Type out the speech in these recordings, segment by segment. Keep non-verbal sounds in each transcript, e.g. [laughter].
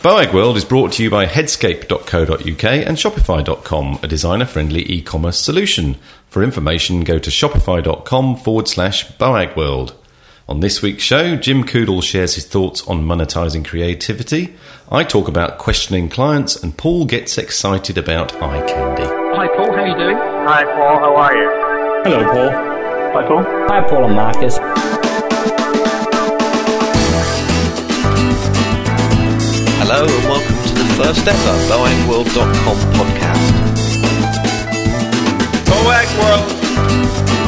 Boag World is brought to you by Headscape.co.uk and Shopify.com, a designer friendly e commerce solution. For information, go to shopify.com forward slash Boag World. On this week's show, Jim Coudal shares his thoughts on monetizing creativity. I talk about questioning clients, and Paul gets excited about eye candy. Hi, Paul. How are you doing? Hi, Paul. How are you? Hello, Paul. Hi, Paul. Hi, Paul and Marcus. Hello and welcome to the first ever BoagWorld.com podcast. Boag World!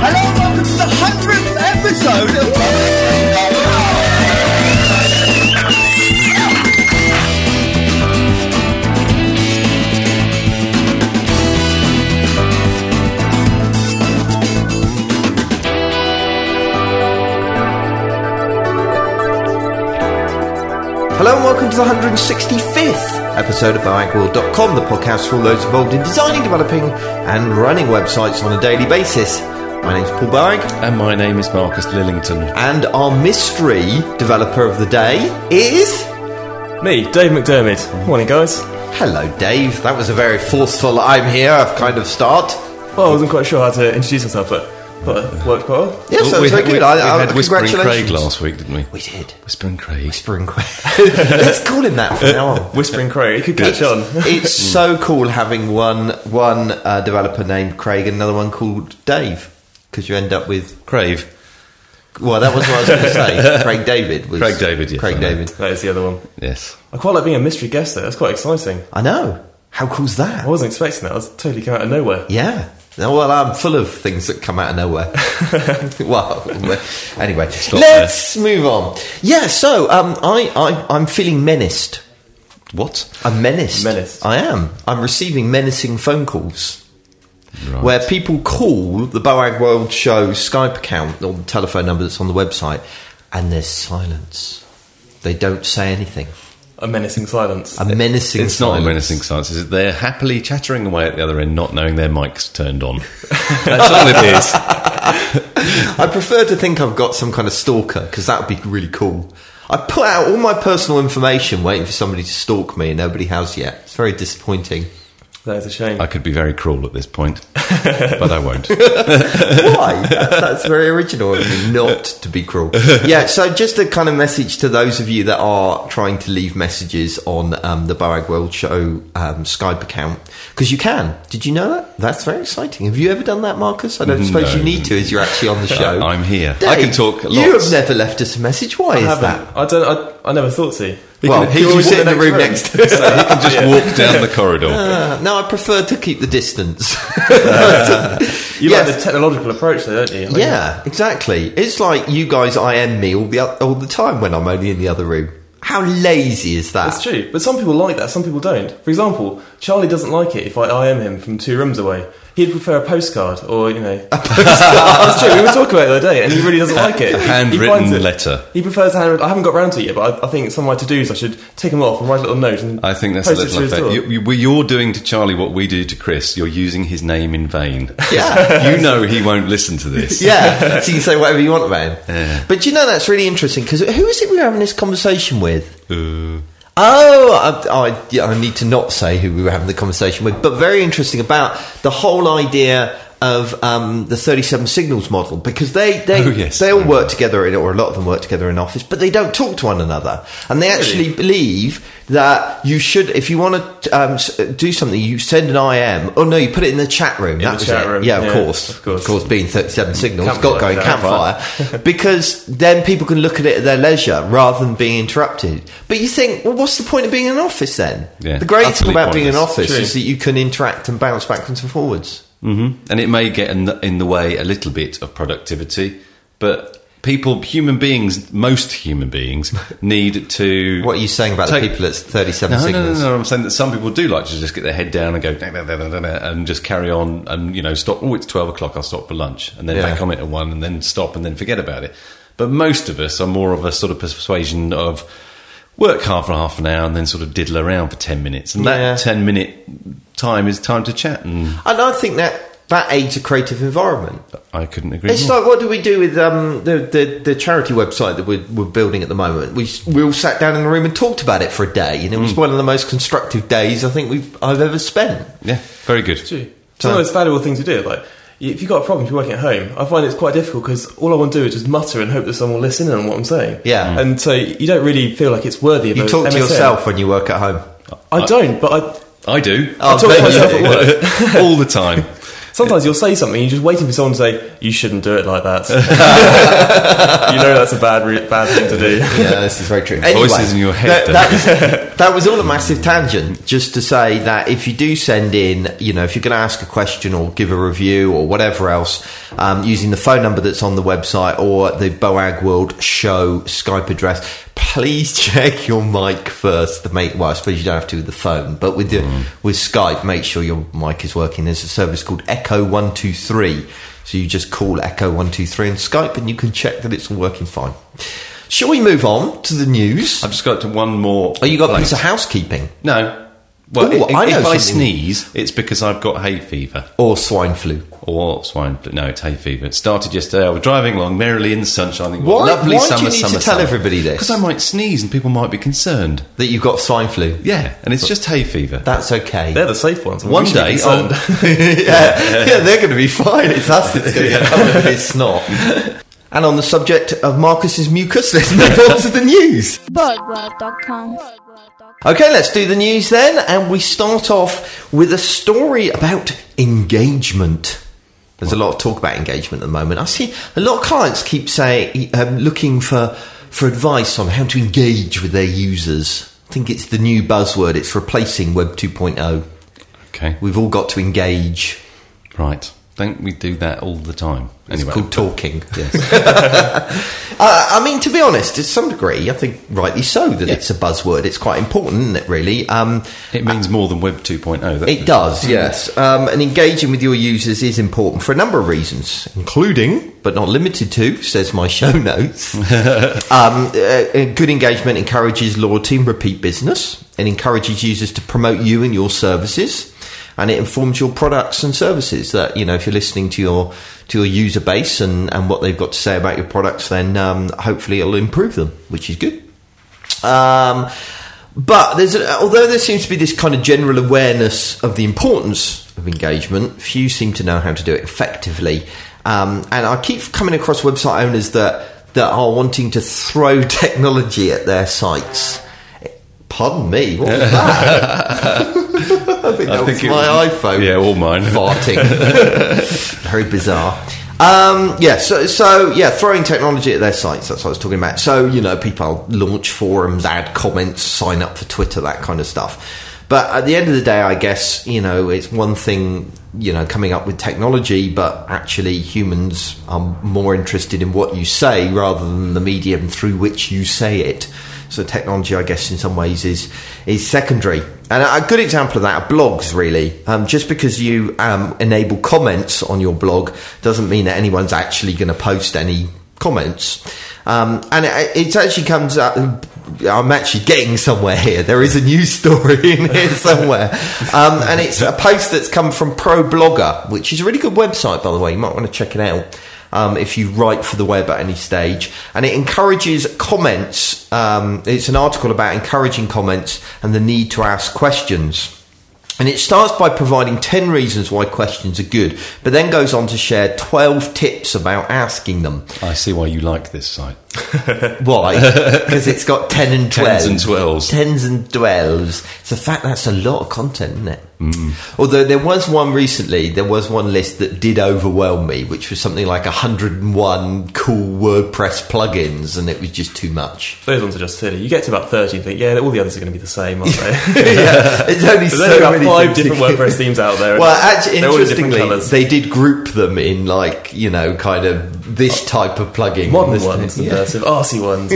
Hello, welcome to the hundredth episode of Hello and welcome to the 165th episode of BoagWorld.com, the podcast for all those involved in designing, developing, and running websites on a daily basis. My name's Paul Boag, And my name is Marcus Lillington. and our mystery developer of the day is. Me, Dave McDermott. Morning, guys. Hello, Dave. That was a very forceful I'm here kind of start. Well, I wasn't quite sure how to introduce myself, but thought it worked quite well. Yes, that we was very had, good. we, I, we I, had Whispering Craig last week, didn't we? We did. Whispering Craig. Whispering Craig. [laughs] Let's call him that from now on. [laughs] Whispering Craig, it could catch on. it's [laughs] so cool having one one uh, developer named Craig and another one called Dave because you end up with Crave. well that was what I was going to say Craig David was Craig David, yes, Craig I know. David that is the other one. Yes. I quite like being a mystery guest, though. That's quite exciting. I know how cool's that I wasn't expecting that. I was totally came out of nowhere. yeah No, well I'm full of things that come out of nowhere [laughs] well anyway let's move on yeah so um, I, I I'm feeling menaced What? I'm menaced Menaced. I am I'm receiving menacing phone calls Right. where people call the Boag World Show Skype account or the telephone number that's on the website, and there's silence. They don't say anything. A menacing silence. A menacing. Silence. It's not a menacing silence. Is it? They're happily chattering away at the other end, not knowing their mic's turned on. [laughs] That's all it is. [laughs] I prefer to think I've got some kind of stalker because that would be really cool. I put out all my personal information waiting for somebody to stalk me, and nobody has yet. It's very disappointing. That is a shame. I could be very cruel at this point, [laughs] but I won't. Why? [laughs] That- that's very original of me not to be cruel. Yeah, so just a kind of message to those of you that are trying to leave messages on um, the Boag World Show um, Skype account, because you can. Did you know that? That's very exciting. Have you ever done that, Marcus? I don't suppose No. you need to as you're actually on the show. I'm here. Dave, I can talk. Lots. You have never left us a message. Why I is haven't. that? I don't. I, I never thought to. well, can- he he can was sit in the the room next next to So [laughs] he can just walk down the corridor. [laughs] Uh, no, I prefer to keep the distance. [laughs] You Yes. like the technological approach, though, don't you? Like, Yeah, exactly. It's like you guys IM me all the all the time when I'm only in the other room. How lazy is that? That's true. But some people like that, some people don't. For example, Charlie doesn't like it if I IM him from two rooms away. He'd prefer a postcard or, you know. a [laughs] postcard. That's true. We were talking about it the other day and he really doesn't like it. [laughs] A He- handwritten he finds it- letter. He prefers handwritten. I haven't got round to it yet, but I, I think some of my to dos I should tick them off and write a little note and I think that's a post it little to unfair. You, you, you're doing to Charlie what we do to Chris. You're using his name in vain. [laughs] Yeah. you know he won't listen to this. yeah, so you can say whatever you want about him. Yeah. But you know that's really interesting because who is it we were having this conversation with? Uh, Oh, I, I, I need to not say who we were having the conversation with, but very interesting about the whole idea of um, the 37 signals model because they they, Oh, yes. they all work together in, or a lot of them work together in office, but they don't talk to one another, and they actually believe that you should, if you want to um, do something, you send an IM. Oh no, you put it in the chat room. that the was chat it. room, Yeah, of yeah, course, of course. of course, being 37 signals, Campfire, got going campfire. campfire, because then people can look at it at their leisure rather than being interrupted. But you think, well, what's the point of being in an office then? Yeah, the great thing about being in an office True. is that you can interact and bounce backwards and forwards. Hmm And it may get in the, in the way a little bit of productivity, but people, human beings, most human beings, [laughs] need to. What are you saying about Take- the people at 37 No, no, signals? no, no. I'm saying that some people do like to just get their head down and go and just carry on and you know stop. Oh, it's twelve o'clock. I'll stop for lunch and then Yeah. back on it at one and then stop and then forget about it. But most of us are more of a sort of persuasion of work half and half an hour and then sort of diddle around for ten minutes, and Yeah. that ten minute time is time to chat and And I think that That aids a creative environment. I couldn't agree It's more. like what do we do with um, the, the the charity website that we're, we're building at the moment? We we all sat down in the room and talked about it for a day, and it Mm. was one of the most constructive days I think we've I've ever spent. yeah, very good. True. It's one of the most valuable things to do. Like, if you've got a problem, if you're working at home, I find it's quite difficult because all I want to do is just mutter and hope that someone will listen in on what I'm saying. Yeah. Mm. And so you don't really feel like it's worthy of You a talk to MSN. yourself when you work at home. I don't, but I, I do. Oh, talk to myself at work. [laughs] all the time. [laughs] Sometimes you'll say something, you're just waiting for someone to say, "You shouldn't do it like that." [laughs] you know that's a bad, re- bad thing to do. yeah, this is very true. Anyway, Voices in your head, That, that, was, that was all a massive tangent. Just to say that if you do send in, you know, if you're going to ask a question or give a review or whatever else, um, using the phone number that's on the website or the Boag World Show Skype address, please [laughs] check your mic first. To make well, I suppose you don't have to with the phone, but with the, with Skype, make sure your mic is working. There's a service called Echo One Two Three. So you just call Echo One Two Three on Skype, and you can check that it's all working fine. Shall we move on to the news? I've just got to one more. Oh, you got a piece of housekeeping No. Well, Ooh, if, I know if I something. sneeze, it's because I've got hay fever or swine flu? or swine flu. No, it's hay fever. It started yesterday. I was driving along merrily in the sunshine. Thinking, Why- lovely why do summer, you need to summer, tell summer. everybody this? Because I might sneeze and people might be concerned. That you've got swine flu? Yeah, and it's just hay fever. That's okay. They're the safe ones. We One day, concerned. I'll- [laughs] [laughs] yeah, yeah, they're going to be fine. It's us that's going to get covered with his. And on the subject of Marcus's mucus, [laughs] let's move on to the news. BoagWorld.com. Okay, let's do the news then, and we start off with a story about engagement. There's a lot of talk about engagement at the moment. I see a lot of clients keep saying, um, looking for for advice on how to engage with their users. I think it's the new buzzword. It's replacing Web 2.0. Okay, We've all got to engage. right. Don't we do that all the time? It's Anyway, called talking. yes. [laughs] Uh, I mean, to be honest, to some degree, I think rightly so that Yeah. it's a buzzword. It's quite important, isn't it? Really, um, it means more than Web 2.0. doesn't it does. Yes, um, and engaging with your users is important for a number of reasons, including but not limited to, says my [laughs] show notes. [laughs] um, uh, uh, good engagement encourages loyalty and repeat business. It encourages users to promote you and your services. And it informs your products and services that you know if you're listening to your to your user base and, and what they've got to say about your products, then um, hopefully it'll improve them, which is good. Um, but there's a, although there seems to be this kind of general awareness of the importance of engagement, few seem to know how to do it effectively. Um, and I keep coming across website owners that that are wanting to throw [laughs] technology at their sites. Pardon me, what [laughs] was that? I think that I was think it my was- iPhone. yeah, or mine. [laughs] farting. [laughs] Very bizarre. Um, yeah, so, so yeah, throwing technology at their sites. That's what I was talking about. So you know, people launch forums, add comments, sign up for Twitter, that kind of stuff. But at the end of the day, I guess you know it's one thing you know coming up with technology, but actually humans are more interested in what you say rather than the medium through which you say it. So technology, I guess, in some ways is is secondary. And a good example of that are blogs, really. Um, just because you um, enable comments on your blog doesn't mean that anyone's actually going to post any comments. Um, and it, it actually comes up. I'm actually getting somewhere here. There is a news story [laughs] in here somewhere. Um, and it's a post that's come from Pro Blogger, which is a really good website, by the way. You might want to check it out um, if you write for the web at any stage. And it encourages comments. Um, it's an article about encouraging comments and the need to ask questions. And it starts by providing 10 reasons why questions are good, but then goes on to share 12 tips about asking them. I see why you like this site. [laughs] [laughs] Why? Because it's got 10 and 12. Tens and twelves. Tens and twelves. It's a fact that's a lot of content, isn't it? Mm. Although there was one recently, there was one list that did overwhelm me, which was something like 101 cool WordPress plugins, and it was just too much. Those ones are just silly. You get to about 30 and think, yeah, all the others are going to be the same, aren't they? [laughs] yeah, [laughs] it's only so only about many five different can- WordPress themes out there. Well, actually, They're all in different interestingly, they did group them in like you know, kind of this type of plugin, Modern This- ones and yeah. uh, sort arsey ones.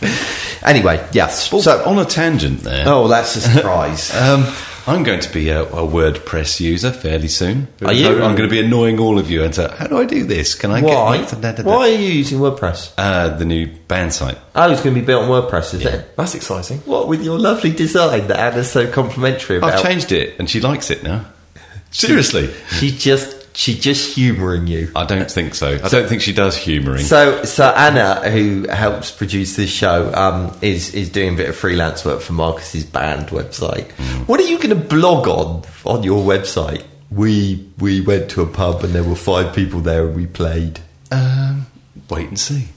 [laughs] Anyway, yes. Well, so, on a tangent there. oh, that's a surprise. Um, I'm going to be a, a WordPress user fairly soon. Are you? I'm going to be annoying all of you and say, how do I do this? Can I Why? get da, da, da, Why are you using WordPress? Uh, the new band site? Oh, it's going to be built on WordPress, is it? That's exciting. What with your lovely design that Anna's so complimentary about? I've changed it and she likes it now. [laughs] Seriously, She just she just humouring you. I don't think so. I don't think she does humouring. So, so Anna, who helps produce this show, um, is is doing a bit of freelance work for Marcus's band website. What are you going to blog on on your website? We we went to a pub and there were five people there and we played. um, wait and see.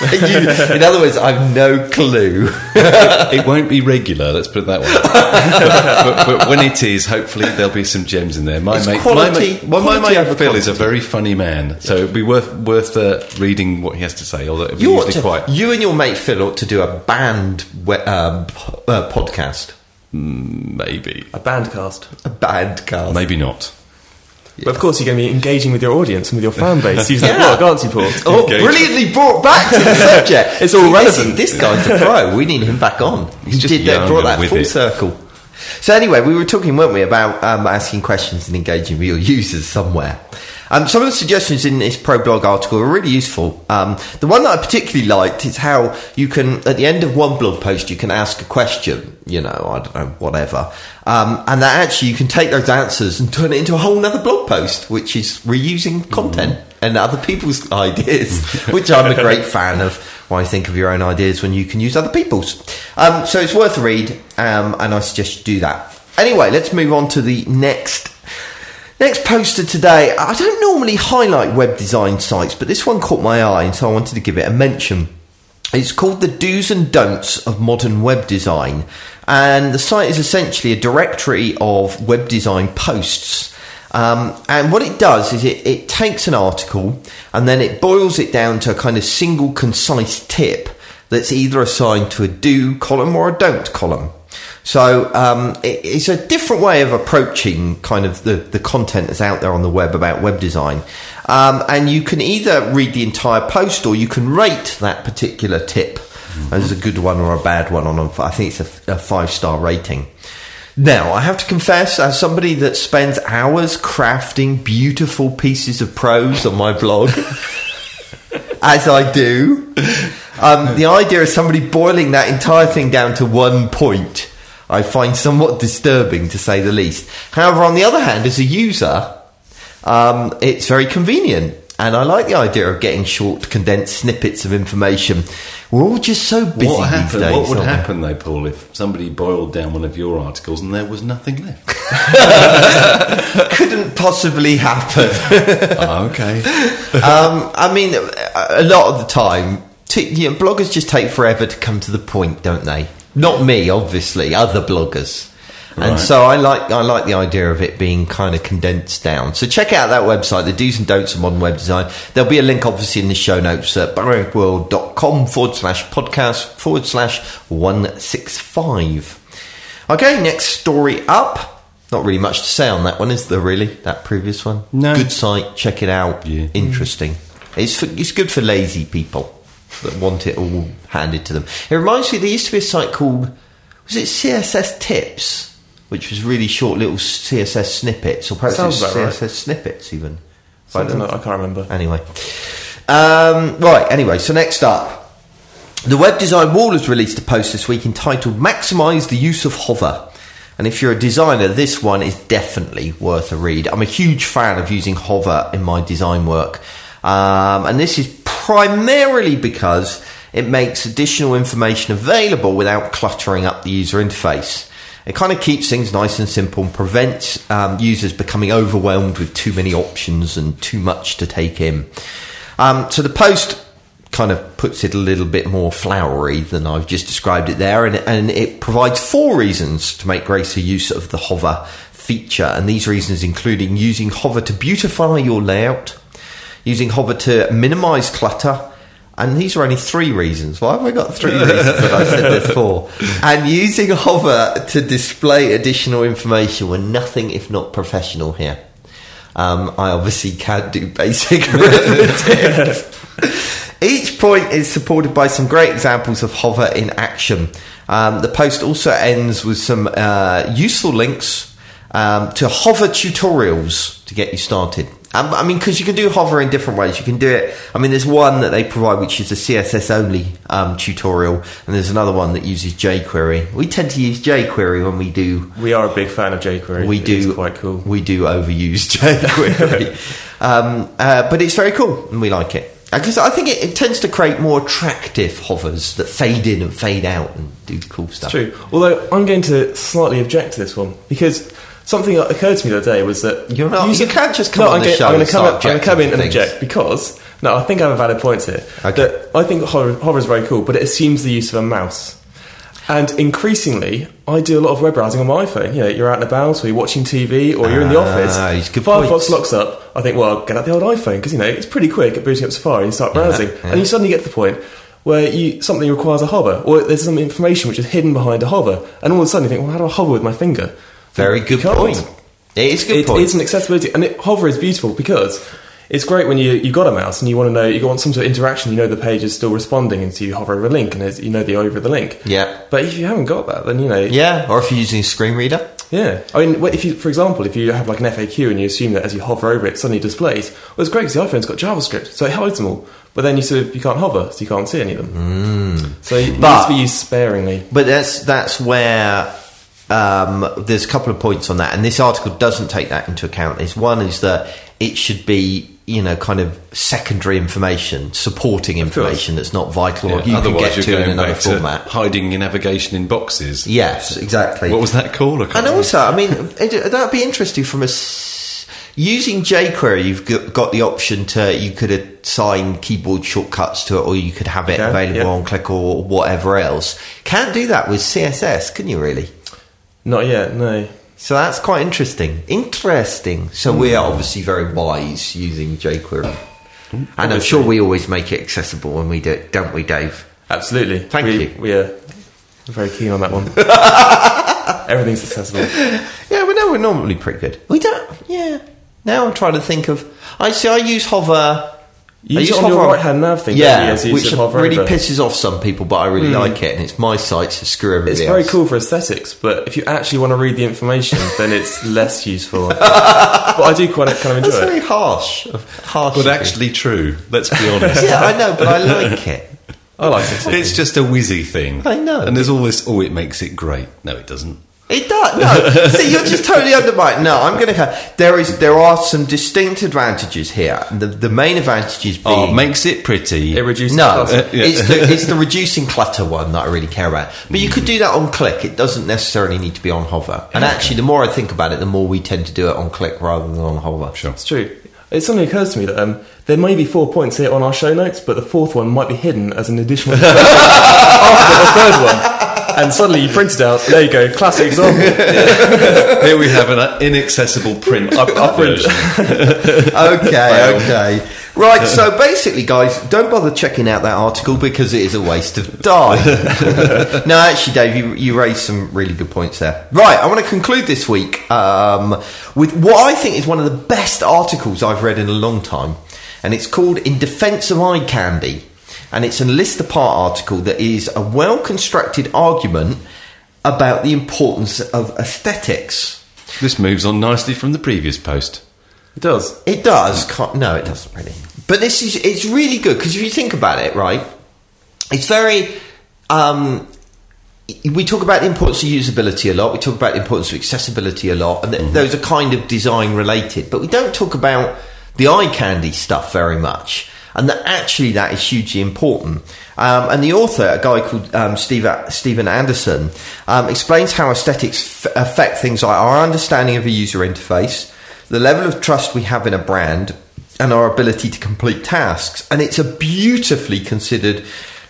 [laughs] You- in other words, I've no clue. It won't be regular. Let's put it that way. [laughs] but, but when it is, hopefully there'll be some gems in there. My It's mate, quality- my mate, well, my mate over Phil is a very funny man, so it'd be worth worth uh, reading what he has to say. Although it'd be You ought usually to, quite you and your mate Phil ought to do a band we- um, po- uh, podcast, maybe, A band cast. a band cast. maybe not. But of course, you're going to be engaging with your audience and with your fan base using Yeah. the blog, aren't you, Paul? [laughs] Oh, Okay. brilliantly brought back to the [laughs] subject. It's all See, this- relevant. This, guy's a pro. We need him back on. He's he just did that, brought that full it. circle. So anyway, we were talking, weren't we, about um, asking questions and engaging with your users somewhere. Um, some of the suggestions in this pro blog article are really useful. Um, the one that I particularly liked is how you can, at the end of one blog post, you can ask a question. You know, I don't know, whatever, um, and that actually you can take those answers and turn it into a whole other blog post, which is reusing content and other people's [laughs] ideas, which I'm a great [laughs] fan of. Why think of your own ideas when you can use other people's? Um, so it's worth a read, um, and I suggest you do that. Anyway, let's move on to the next Next poster today. I don't normally highlight web design sites, but this one caught my eye, and so I wanted to give it a mention. It's called the Do's and Don'ts of Modern Web Design, and the site is essentially a directory of web design posts. Um, and what it does is it, it takes an article and then it boils it down to a kind of single concise tip that's either assigned to a do column or a don't column. So um, it, it's a different way of approaching kind of the, the content that's out there on the web about web design. Um, and you can either read the entire post or you can rate that particular tip as a good one or a bad one on a, I think it's a, a five star rating. Now, I have to confess, as somebody that spends hours crafting beautiful pieces of prose on my blog, [laughs] as I do, um, the idea of somebody boiling that entire thing down to one point, I find somewhat disturbing to say the least. However, on the other hand, as a user, um, it's very convenient. And I like the idea of getting short, condensed snippets of information. We're all just so busy What these happened? days. What would we? happen though, Paul, if somebody boiled down one of your articles and there was nothing left? [laughs] Couldn't possibly happen. oh, [laughs] okay. um, I mean, a lot of the time, t- you know, bloggers just take forever to come to the point, don't they? Not me, obviously, other bloggers. And so I like I like the idea of it being kind of condensed down. So check out that website, the do's and don'ts of modern web design. There'll be a link obviously in the show notes at boagworld.com forward slash podcast forward slash 165. Okay, next story up. Not really much to say on that one, is there really? That previous one? No. Good site, check it out. Yeah. Interesting. It's for, it's good for lazy people that want it all handed to them. It reminds me there used to be a site called was it CSS Tips, which was really short little CSS snippets, or perhaps about right. CSS snippets even. I Something don't like, I can't remember. Anyway, um, right. Anyway, so next up, the Web Design Wall has released a post this week entitled "Maximize the Use of Hover." And if you're a designer, this one is definitely worth a read. I'm a huge fan of using hover in my design work, um, and this is primarily because it makes additional information available without cluttering up the user interface. It kind of keeps things nice and simple and prevents um, users becoming overwhelmed with too many options and too much to take in. Um, so the post kind of puts it a little bit more flowery than I've just described it there, and, and it provides four reasons to make greater use of the hover feature. And these reasons including using hover to beautify your layout, using hover to minimize clutter. And these are only three reasons. Why have I got three [laughs] reasons that I said there's four? And using hover to display additional information. We're nothing if not professional here. Um, I obviously can't do basic [laughs] arithmetic. Each point is supported by some great examples of hover in action. Um, the post also ends with some uh, useful links um, to hover tutorials to get you started. Um, I mean, because you can do hover in different ways. You can do it. I mean, there's one that they provide which is a CSS only um, tutorial, and there's another one that uses jQuery. We tend to use jQuery when we do We are a big fan of jQuery. we do is quite cool. We do overuse [laughs] jQuery, [laughs] um, uh, but it's very cool and we like it because I think it, it tends to create more attractive hovers that fade in and fade out and do cool stuff. True. Although I'm going to slightly object to this one because something that occurred to me the other day was that You're not- you can't just come no, on I'm the show I'm going to come, in- I'm come in and object because no, I think I have a valid point here. Okay. That I think hover, hover is very cool, but it assumes the use of a mouse. And increasingly, I do a lot of web browsing on my iPhone. You know, you're out and about, or you're watching TV, or you're in the Ah, office. Firefox points. locks up. I think, well, get out the old iPhone because you know it's pretty quick at booting up Safari. And you start browsing, yeah. and you suddenly get to the point where you something requires a hover, or there's some information which is hidden behind a hover, and all of a sudden you think, well, how do I hover with my finger? Very good can't. point. It is a good It- point. It's an accessibility, and it, hover is beautiful because it's great when you you got a mouse and you want to know you want some sort of interaction. You know the page is still responding, and so you hover over a link, and you know the over the link. Yeah. But if you haven't got that, then you know yeah, or if you're using a screen reader. yeah. I mean, if you, for example, if you have like an FAQ and you assume that as you hover over it, it suddenly displays. Well, it's great because the iPhone's got JavaScript, so it hides them all. But then you sort of you can't hover, so you can't see any of them. So it Mm. But- needs to be used sparingly. But that's that's where um, there's a couple of points on that, and this article doesn't take that into account. Is one is that it should be you know kind of secondary information, supporting information that's not vital or Yeah, you can otherwise get you're to in another format. hiding your navigation in boxes. Yes, exactly. What was that called? And remember. also, I mean, it, that'd be interesting from a s- using jQuery. You've got, the option to you could assign keyboard shortcuts to it, or you could have it available yeah. on Click or whatever else. Can't do that with CSS, can you? Really? Not yet, no. So that's quite interesting. Interesting. So we are obviously very wise using jQuery, mm. and I'm sure we always make it accessible when we do it, don't we, Dave? Absolutely. Thank we, you. We are very keen on that one. [laughs] Everything's accessible. Yeah, we know we're normally pretty good. We don't. Yeah. Now I'm trying to think of. I see. I use hover. You I use it on your right-hand nav thing, Yeah, you, as you which hover really over. pisses off some people, but I really hmm. like it, and it's my site, so screw everybody It's very else. cool for aesthetics, but if you actually want to read the information, [laughs] then it's less useful. [laughs] but I do quite kind of That's enjoy very harsh. Harsh. But actually true. Let's be [laughs] honest. yeah, I know, but I like it. I like it. It's just a whizzy thing. I know. And there's all this, oh, it makes it great. No, it doesn't. It does. No, [laughs] see, you're just totally undermining. No, I'm going to. There is, there are some distinct advantages here. The, the main advantages being Oh, it makes it pretty. It reduces No, the cost. [laughs] yeah. it's, the, it's the reducing clutter one that I really care about. But you could do that on click. It doesn't necessarily need to be on hover. And actually, the more I think about it, the more we tend to do it on click rather than on hover. Sure. It's true. It suddenly occurs to me that um, there may be four points here on our show notes, but the fourth one might be hidden as an additional [laughs] after the third one. And suddenly you print it out. There you go, classic example. Here we have an uh, inaccessible print up, up version. okay, okay. Right, so basically, guys, don't bother checking out that article because it is a waste of time. [laughs] no, actually, Dave, you, you raised some really good points there. Right, I want to conclude this week um, with what I think is one of the best articles I've read in a long time, and it's called In Defense of Eye Candy. And it's a list apart article that is a well constructed argument about the importance of aesthetics. This moves on nicely from the previous post. It does. It does. Can't, no, it doesn't really. But this is it's really good because if you think about it, right, it's very. Um, we talk about the importance of usability a lot. We talk about the importance of accessibility a lot, and th- those are kind of design related. But we don't talk about the eye candy stuff very much, and that actually that is hugely important. Um, and the author, a guy called um, Steve, Stephen Anderson, um, explains how aesthetics f- affect things like our understanding of a user interface, the level of trust we have in a brand, and our ability to complete tasks. And it's a beautifully considered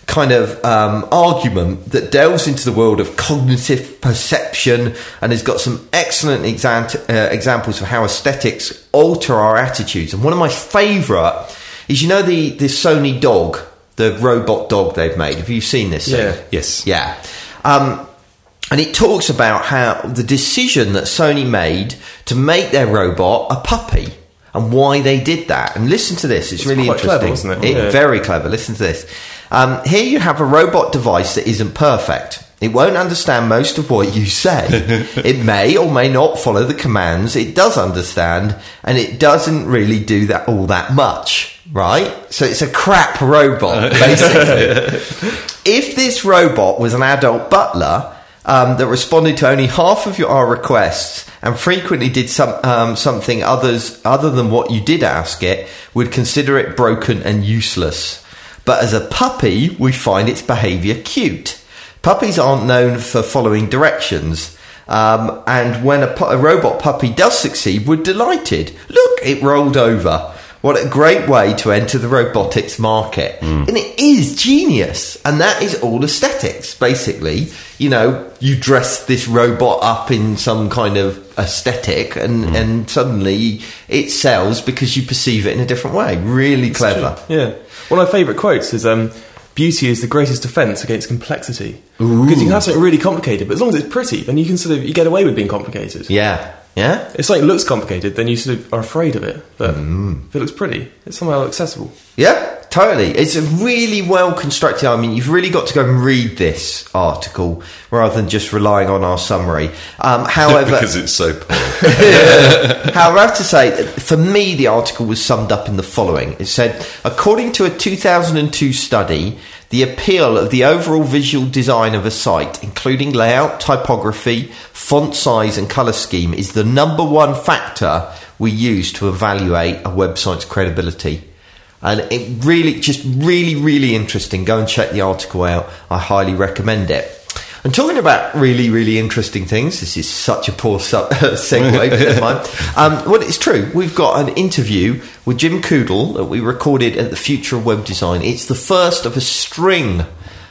kind of um, argument that delves into the world of cognitive perception and has got some excellent exam- uh, examples of how aesthetics alter our attitudes. And one of my favourite is you know the the Sony dog, the robot dog they've made. Have you seen this? thing? Yeah. Yes. Yeah. Um, and it talks about how the decision that Sony made to make their robot a puppy and why they did that. And listen to this; it's, It's really quite interesting. clever, wasn't it? Yeah. Very clever. Listen to this. Um, here you have a robot device that isn't perfect. It won't understand most of what you say. [laughs] it may or may not follow the commands it does understand, and it doesn't really do that all that much, right? So it's a crap robot, [laughs] basically. [laughs] if this robot was an adult butler um, that responded to only half of your our requests and frequently did some um, something others other than what you did ask it, would consider it broken and useless. But as a puppy, we find its behaviour cute. Puppies aren't known for following directions. Um, and when a, pu- a robot puppy does succeed, we're delighted. Look, it rolled over. What a great way to enter the robotics market. And it is genius. And that is all aesthetics, basically. You know, you dress this robot up in some kind of aesthetic and, and suddenly it sells because you perceive it in a different way. Really clever. Yeah. One of my favourite quotes is um, Beauty is the greatest defence against complexity. Because you can have something really complicated, but as long as it's pretty, then you can sort of you get away with being complicated. Yeah. Yeah? If something looks complicated, then you sort of are afraid of it. But if it looks pretty, it's somehow accessible. Yeah, totally. It's a really well constructed. I mean, you've really got to go and read this article rather than just relying on our summary. Um, [laughs] however, because it's so poor. [laughs] However, I have to say, for me, the article was summed up in the following. It said, according to a 2002 study, the appeal of the overall visual design of a site, including layout, typography, font size, and colour scheme, is the number one factor we use to evaluate a website's credibility. And it really, just really, really interesting. Go and check the article out. I highly recommend it. And talking about really, really interesting things, this is such a poor sub- [laughs] segue, but never mind. [laughs] Um, well, it's true. We've got an interview with Jim Coudal that we recorded at the Future of Web Design. It's the first of a string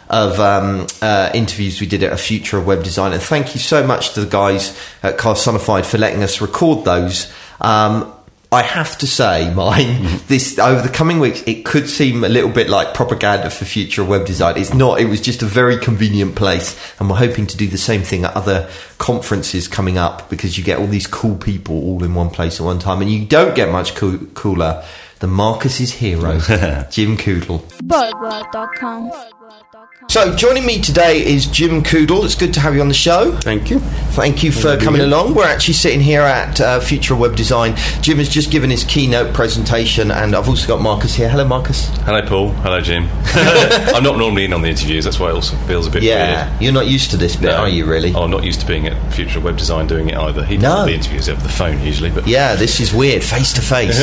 of um, uh, interviews we did at a Future of Web Design. And thank you so much to the guys at Carsonified for letting us record those. Um, I have to say, [laughs] mine mm-hmm. this over the coming weeks, it could seem a little bit like propaganda for future web design. It's not. It was just a very convenient place, and we're hoping to do the same thing at other conferences coming up because you get all these cool people all in one place at one time, and you don't get much coo- cooler than Marcus's hero, [laughs] Jim Coudal. BoagWorld.com. So, joining me today is Jim Coudal. It's good to have you on the show. Thank you. Thank you for coming along. We're actually sitting here at uh, Future Web Design. Jim has just given his keynote presentation, and I've also got Marcus here. Hello, Marcus. Hello, Paul. Hello, Jim. [laughs] [laughs] I'm not normally in on the interviews. That's why it also feels a bit Yeah, weird. you're not used to this bit, No. are you? Really? Oh, I'm not used to being at Future Web Design doing it either. He No. does the interviews over the phone usually, but Yeah, this is weird, face to face.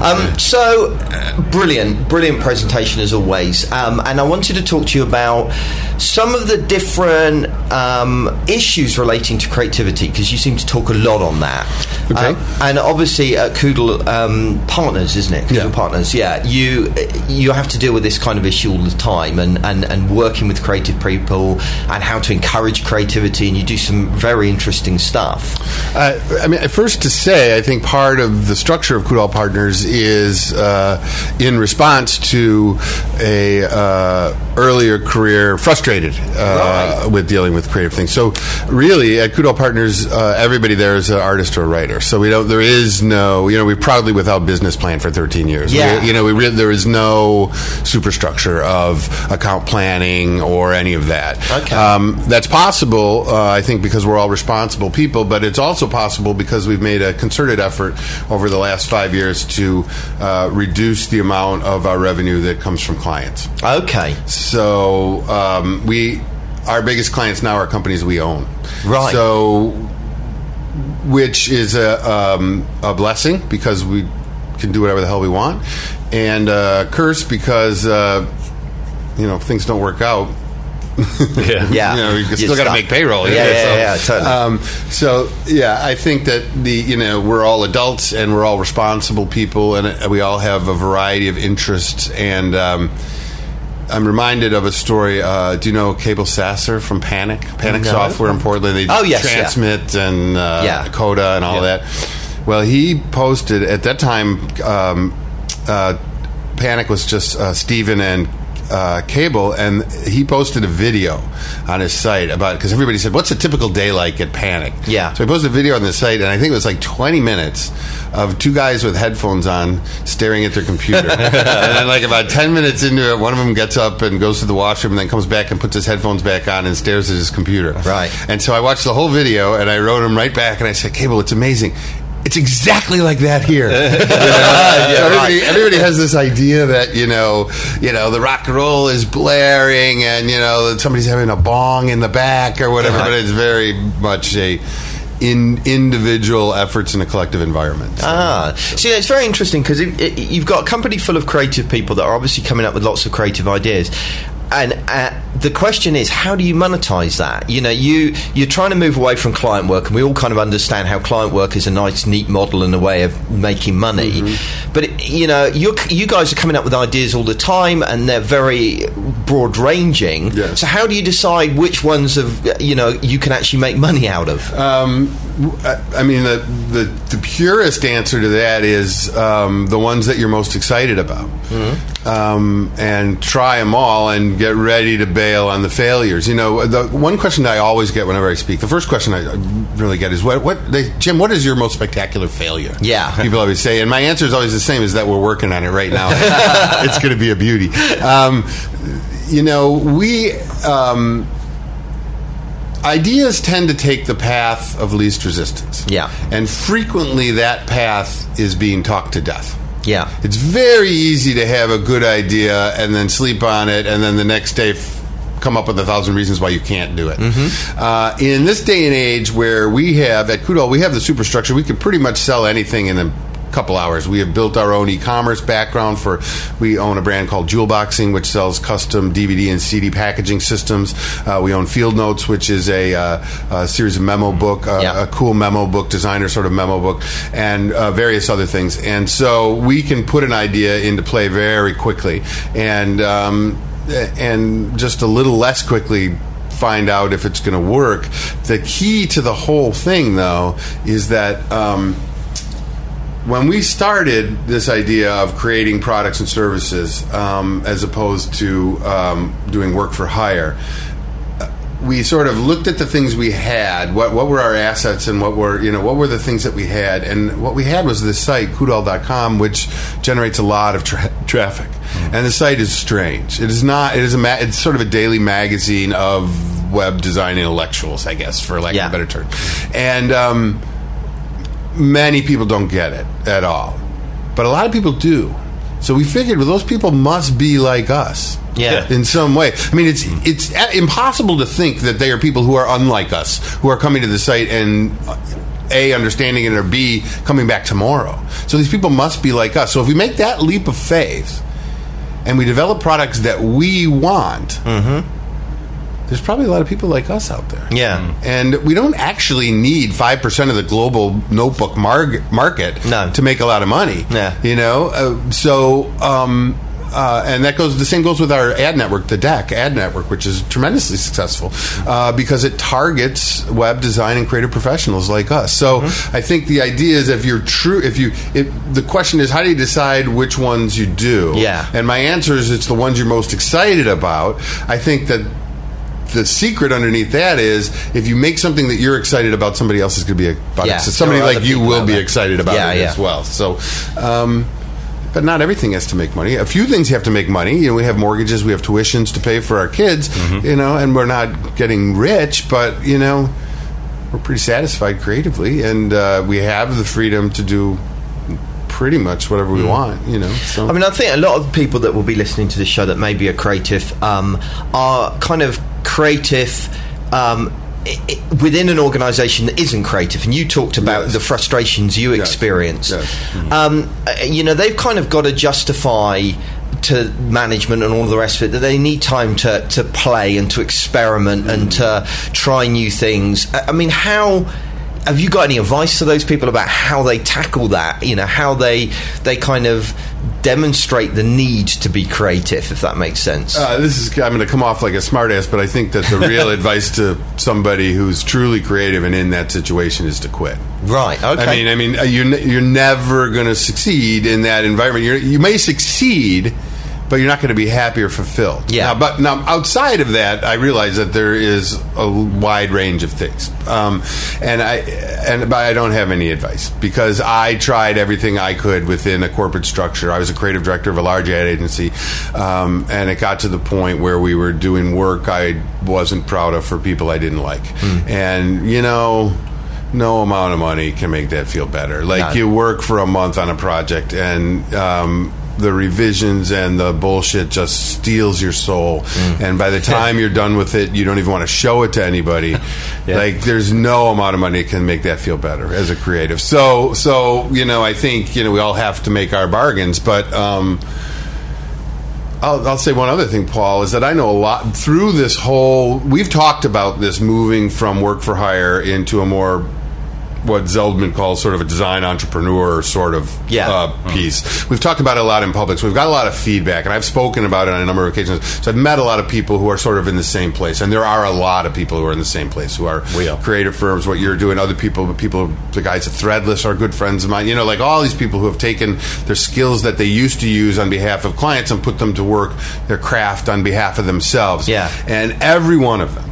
Um, So, uh, brilliant, brilliant presentation as always. Um, and I wanted to talk to you about some of the different um, issues relating to creativity because you seem to talk a lot on that. Okay. Um, and obviously, at Coudal um, Partners, isn't it? Coudal Yeah. Partners, yeah. You you have to deal with this kind of issue all the time, and, and, and working with creative people and how to encourage creativity, and you do some very interesting stuff. Uh, I mean, first to say, I think part of the structure of Coudal Partners is uh, in response to a uh, earlier career frustrated uh, Right. with dealing with creative things. So, really, at Coudal Partners, uh, everybody there is an artist or a writer. So we don't. There is no. You know, we're proudly without business plan for 13 years. We- Yeah. you know, we re- there is no superstructure of account planning or any of that. Okay. Um, that's possible, uh, I think, because we're all responsible people, but it's also possible because we've made a concerted effort over the last five years to uh, reduce the amount of our revenue that comes from clients. Okay. So um, we, our biggest clients now are companies we own. Right. So, which is a, um, a blessing because we can do whatever the hell we want, and a curse because uh, you know things don't work out. [laughs] yeah. Yeah. you know, you You're still got to make payroll. Yeah, you know, yeah, so, yeah, totally. Um, so yeah, I think that the you know we're all adults and we're all responsible people, and uh, we all have a variety of interests. And um, I'm reminded of a story. Uh, do you know Cable Sasser from Panic? Panic No. Software in Portland. They Oh, yes, yeah. transmit and uh, Yeah. Coda and all Yeah. that. Well, he posted at that time. Um, uh, Panic was just uh, Steven and uh, Cable, and he posted a video on his site about because everybody said, "What's a typical day like at Panic?" Yeah. So he posted a video on the site, and I think it was like 20 minutes of two guys with headphones on staring at their computer. [laughs] and then, like about 10 minutes into it, one of them gets up and goes to the washroom, and then comes back and puts his headphones back on and stares at his computer. Right. And so I watched the whole video, and I wrote him right back, and I said, "Cable, it's amazing." It's exactly like that here. [laughs] You know? So everybody, everybody has this idea that you know, you know, the rock and roll is blaring, and you know, that somebody's having a bong in the back or whatever. But it's very much a in individual efforts in a collective environment. So- Ah, see, it's very interesting because you've got a company full of creative people that are obviously coming up with lots of creative ideas. And uh, the question is, how do you monetize that? You know, you you're trying to move away from client work, and we all kind of understand how client work is a nice, neat model and a way of making money. Mm-hmm. But it, you know, you you guys are coming up with ideas all the time, and they're very broad ranging. So how do you decide which ones of you know you can actually make money out of? Um, I mean, the, the the purest answer to that is um, the ones that you're most excited about, um, and try them all, and get ready to bail on the failures. You know, the one question that I always get whenever I speak, the first question I really get is, "What, what, they, Jim? What is your most spectacular failure?" Yeah. people always say, and my answer is always the same: is that we're working on it right now. [laughs] it's going to be a beauty. Um, you know, we. Um, ideas tend to take the path of least resistance. Yeah. And frequently that path is being talked to death. Yeah. It's very easy to have a good idea and then sleep on it and then the next day f- come up with a thousand reasons why you can't do it. Uh, in this day and age where we have, at Coudal, we have the superstructure, we can pretty much sell anything in a couple hours. We have built our own e-commerce background for. We own a brand called Jewel Boxing, which sells custom DVD and CD packaging systems. Uh, we own Field Notes, which is a, uh, a series of memo book, uh, Yeah. a cool memo book, designer sort of memo book, and uh, various other things. And so we can put an idea into play very quickly, and um, and just a little less quickly find out if it's going to work. The key to the whole thing, though, is that. Um, when we started this idea of creating products and services um, as opposed to um, doing work for hire, uh, we sort of looked at the things we had. What what were our assets and what were you know what were the things that we had? And what we had was this site Coudal.com, which generates a lot of tra- traffic. And the site is strange. It is not. It is a. Ma- it's sort of a daily magazine of web design intellectuals, I guess, for lack Yeah. of a better term. And um, many people don't get it at all, but a lot of people do. So we figured, well, those people must be like us, Yeah. in some way. I mean, it's it's impossible to think that they are people who are unlike us, who are coming to the site and uh, a understanding it or b coming back tomorrow. So these people must be like us. So if we make that leap of faith and we develop products that we want. There's probably a lot of people like us out there. Yeah. And we don't actually need 5% of the global notebook mar- market No. to make a lot of money. Yeah. You know? Uh, so, um, uh, and that goes, the same goes with our ad network, the Deck ad network, which is tremendously successful uh, because it targets web design and creative professionals like us. So Mm-hmm. I think the idea is if you're true, if you, if, the question is how do you decide which ones you do? Yeah. And my answer is it's the ones you're most excited about. I think that the secret underneath that is if you make something that you're excited about, somebody else is going to be about Yeah, it. So somebody like you will be excited about Yeah, it yeah. as well. So, um, but not everything has to make money. A few things have to make money. You know, we have mortgages, we have tuitions to pay for our kids. Mm-hmm. You know, and we're not getting rich, but you know, we're pretty satisfied creatively, and uh, we have the freedom to do pretty much whatever we want. You know, so Mm. I mean, I think a lot of people that will be listening to this show that maybe are creative um, are kind of creative. Um, i- i- within an organisation that isn't creative, and you talked about Yes. the frustrations you experience. Yes. Mm-hmm. Um, uh, you know, they've kind of got to justify to management and all the rest of it that they need time to, to play and to experiment and to try new things. I I mean, how have you got any advice to those people about how they tackle that? You know, how they they kind of demonstrate the need to be creative, if that makes sense. Uh, this is I'm going to come off like a smartass, but I think that the real [laughs] advice to somebody who's truly creative and in that situation is to quit. right. Okay. I mean, I mean, uh, you're you're never going to succeed in that environment. You're, you may succeed, but you're not going to be happy or fulfilled. Yeah. Now, but now outside of that, I realize that there is a wide range of things, um, and I and but I don't have any advice because I tried everything I could within a corporate structure. I was a creative director of a large ad agency, um, and it got to the point where we were doing work I wasn't proud of for people I didn't like, and you know. No amount of money can make that feel better. Like No. you work for a month on a project, and um, the revisions and the bullshit just steals your soul. And by the time you're done with it, you don't even want to show it to anybody. [laughs] Like there's no amount of money that can make that feel better as a creative. So, so you know, I think you know we all have to make our bargains, but. Um, I'll, I'll say one other thing, Paul, is that I know a lot through this whole. We've talked about this moving from work for hire into a more what Zeldman calls sort of a design entrepreneur sort of Yeah. uh, piece. We've talked about it a lot in public, so we've got a lot of feedback, and I've spoken about it on a number of occasions. So I've met a lot of people who are sort of in the same place, and there are a lot of people who are in the same place who are. creative firms. What you're doing, other people, people, the guys at Threadless are good friends of mine. You know, like all these people who have taken their skills that they used to use on behalf of clients and put them to work their craft on behalf of themselves. Yeah. and every one of them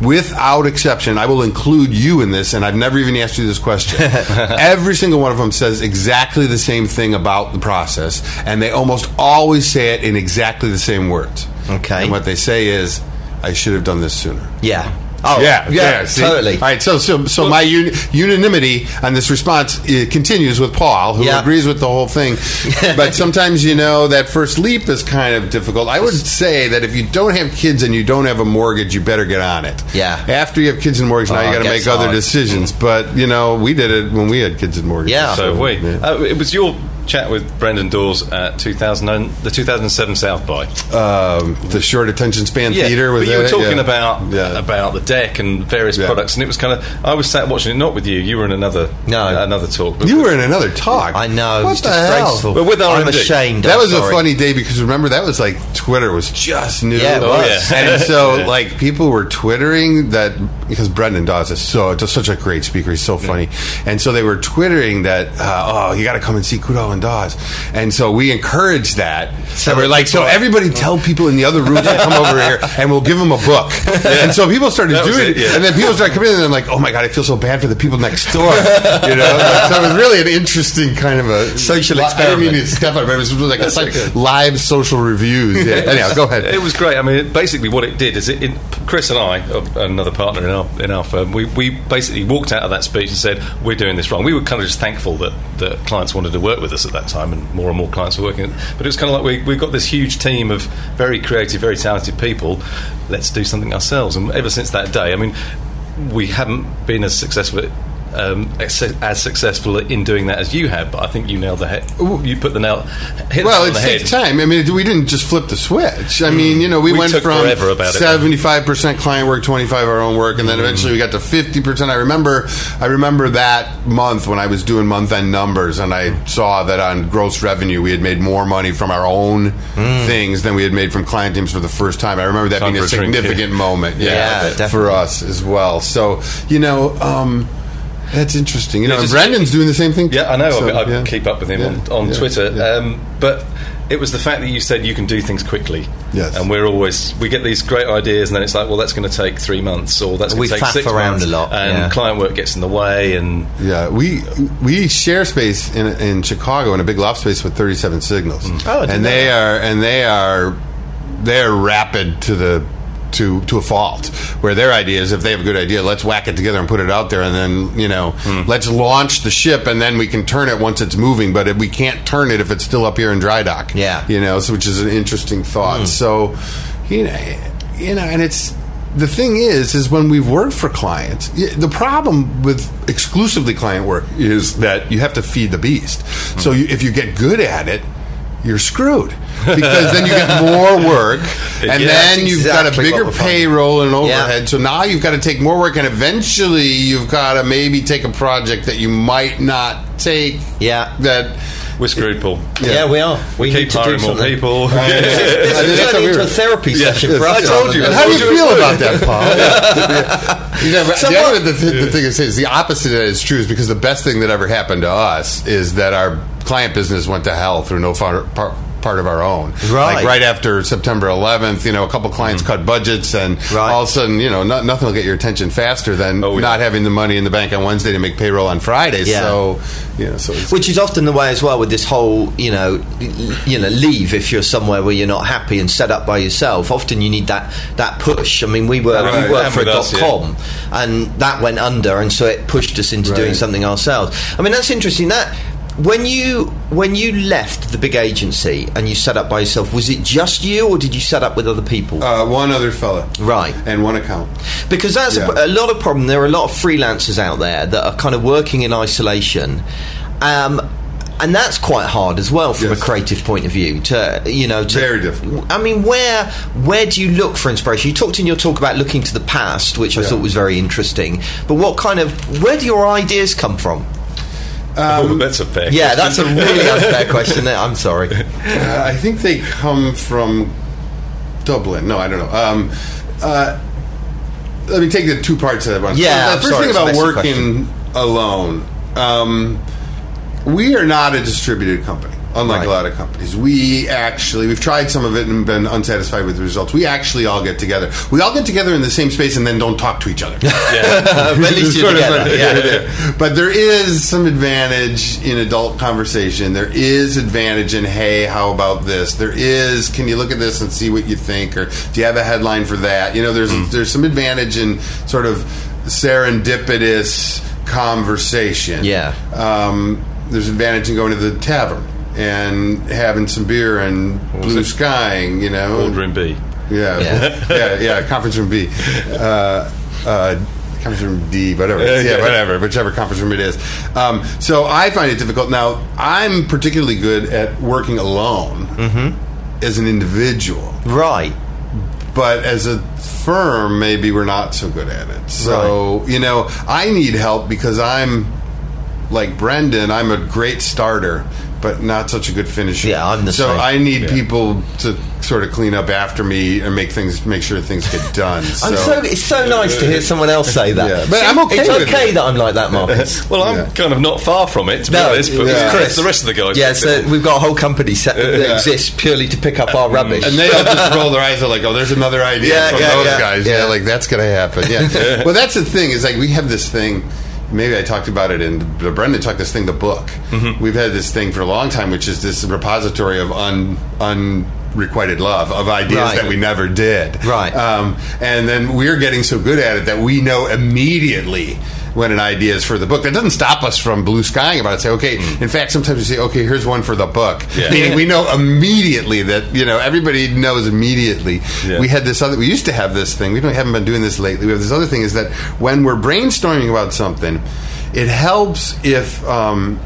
without exception, I will include you in this, and I've never even asked you this question. [laughs] Every single one of them says exactly the same thing about the process, and they almost always say it in exactly the same words. Okay. And what they say is, I should have done this sooner. Yeah. Oh, yeah, yeah, see? totally. All right, so so so my un- unanimity on this response uh, continues with Paul, who Yeah. agrees with the whole thing. [laughs] but sometimes you know that first leap is kind of difficult. I would say that if you don't have kids and you don't have a mortgage, you better get on it. Yeah. After you have kids and mortgage, now Oh, you got to make gets other hard. decisions. But you know, we did it when we had kids and mortgages. Yeah. So have we. Yeah. Uh, it was your chat with Brendan Dawes at 2000, the 2007 South by. Um, the short attention span theater was but you were talking Yeah. about Yeah. about the deck and various Yeah. products, and it was kind of. I was sat watching it, not with you. You were in another No. another talk. You were in another talk. I know. What it's the hell? But with I'm R&D. ashamed. That I'm was sorry. a funny day because remember that was like Twitter was just new. Yeah, it Oh, was. yeah. and so [laughs] like people were twittering that because Brendan Dawes is so just such a great speaker. He's so funny, and so they were twittering that uh, oh you got to come and see Coudal and Dawes, and so we encouraged that. So we're like so everybody tell people in the other rooms to come over here and we'll give them a book. And so people started That doing it, it, yeah. and then people started coming in and I'm like oh my god I feel so bad for the people next door. You know, so it was really an interesting kind of a Social I didn't mean experiment. to step it, but it was like, a like live social reviews. Yeah. Anyhow, go ahead. It was great. I mean, basically, what it did is it, it, Chris and I, uh, another partner in our in our firm, um, we, we basically walked out of that speech and said, "We're doing this wrong." We were kind of just thankful that, that clients wanted to work with us at that time, and more and more clients were working. But it was kind of like we we got this huge team of very creative, very talented people. Let's do something ourselves. And ever since that day, I mean, we haven't been as successful. Um, as as successful in doing that as you have, but I think you nailed the head. You put the nail. Hit Well, it takes time. I mean, we didn't just flip the switch. I mean, you know, we, We went from forever about it. seventy-five percent client work, twenty-five our own work, and then eventually we got to fifty percent. I remember, I remember that month when I was doing month-end numbers, and I saw that on gross revenue we had made more money from our own things than we had made from client teams for the first time. I remember that Time being a drink, significant yeah. moment, Yeah, yeah, for us as well. So, you know. Um, that's interesting. You know, and just- Brendan's doing the same thing. Yeah, I know. So, I, I yeah. keep up with him Yeah, on, on yeah, Twitter. yeah. Um, but it was the fact that you said you can do things quickly. Yes. And we're always we get these great ideas, and then it's like, well, that's going to take three months, or that's going We to take faff six around months, a lot, and yeah. client work gets in the way, and Yeah, we we share space in in Chicago in a big loft space with 37 signals. Mm. Oh, I didn't and know they that. are and they are they're rapid to the to to a fault. Where their idea is if they have a good idea, let's whack it together and put it out there, and then you know Hmm. let's launch the ship, and then we can turn it once it's moving. But if we can't turn it if it's still up here in dry dock. Yeah. you know, so, which is an interesting thought. So you know, you know, and it's the thing is, is when we've worked for clients, the problem with exclusively client work is that you have to feed the beast. So you, if you get good at it, you're screwed because then you get [laughs] more work, and Yeah, then you've got a bigger payroll and Yeah. overhead. So now you've got to take more work, and eventually you've got to maybe take a project that you might not take. Yeah. that. we're screwed, Paul. Yeah, we are. We Keep need to do hiring more something. people. [laughs] This I mean, is that's turning what we into a therapy session for us. I told you. And how do you feel it about that, Paul? [laughs] you know, but the, other, the, th- the thing is, is the opposite of that is true. Is because the best thing that ever happened to us is that our client business went to hell through no fault, par- part of our own. Right. Like right after September 11th, you know, a couple clients mm. cut budgets, and Right. all of a sudden, you know, no, nothing will get your attention faster than Oh, yeah. not having the money in the bank on Wednesday to make payroll on Friday. Yeah. So, you know, so it's, Which is often the way as well with this whole, you know, you know, leave if you're somewhere where you're not happy and set up by yourself. Often you need that that push. I mean, we were Right. we worked for dot us, yeah. com, and that went under, and so it pushed us into doing something ourselves. I mean, that's interesting. That when you when you left the big agency and you set up by yourself, was it just you, or did you set up with other people? uh, one other fella. Right. And one account. Because that's Yeah. a, a lot of problem. There are a lot of freelancers out there that are kind of working in isolation. Um, and that's quite hard as well from Yes. a creative point of view. To you know, to, Very difficult. I mean, where where do you look for inspiration? You talked in your talk about looking to the past, which I Yeah. thought was very interesting. But what kind of where do your ideas come from? Oh, that's a fair. Yeah, question. that's a really unfair question. There. I'm sorry. [laughs] Uh, I think they come from Dublin. No, I don't know. Um, uh, let me take the two parts of that one. Yeah, the first sorry, thing about working alone. Um, we are not a distributed company, unlike Right. a lot of companies. We actually, we've tried some of it and been unsatisfied with the results. We actually all get together. We all get together in the same space and then don't talk to each other. [laughs] At least you're together. Yeah. yeah. But there is some advantage in adult conversation. There is advantage in, hey, how about this? There is, can you look at this and see what you think? Or do you have a headline for that? You know, there's Hmm. there's some advantage in sort of serendipitous conversation. Yeah. Um, there's advantage in going to the tavern and having some beer and blue it? skying, you know. Boardroom B. Yeah, Yeah. [laughs] yeah, yeah, Conference room B, uh, uh, conference room D, whatever. it is. Yeah, [laughs] whatever, whichever conference room it is. Um, so I find it difficult. Now I'm particularly good at working alone as an individual, Right. but as a firm, maybe we're not so good at it. So you know, I need help because I'm like Brendan. I'm a great starter. But not such a good finisher. Yeah, I'm the so same. I need people to sort of clean up after me and make things, make sure things get done. I'm so it's so nice to hear someone else say that. Yeah, but I'm okay It's with okay it. that I'm like that, Marcus. [laughs] Well, I'm Yeah. kind of not far from it, to be No, honest. But yeah. Chris, the rest of the guys. Yeah, so we've got a whole company set that Yeah. exists purely to pick up our mm. rubbish. And they all just [laughs] roll their eyes. They're like, "Oh, there's another idea Yeah, from yeah, those yeah, guys." yeah. Yeah. like that's going to happen. [laughs] Yeah. well, that's the thing. Is like we have this thing. Maybe I talked about it in the Brendan talked this thing, the book. Mm-hmm. We've had this thing for a long time, which is this repository of un unrequited love of ideas Right. that we never did. Right. Um, and then we're getting so good at it that we know immediately when an idea is for the book. That doesn't stop us from blue skying about it. Say, okay. In fact, sometimes we say, okay, here's one for the book. Mm. Yeah. Meaning we know immediately that you know everybody knows immediately. Yeah. We had this other. We used to have this thing. We don't haven't been doing this lately. We have this other thing is that when we're brainstorming about something, it helps if um,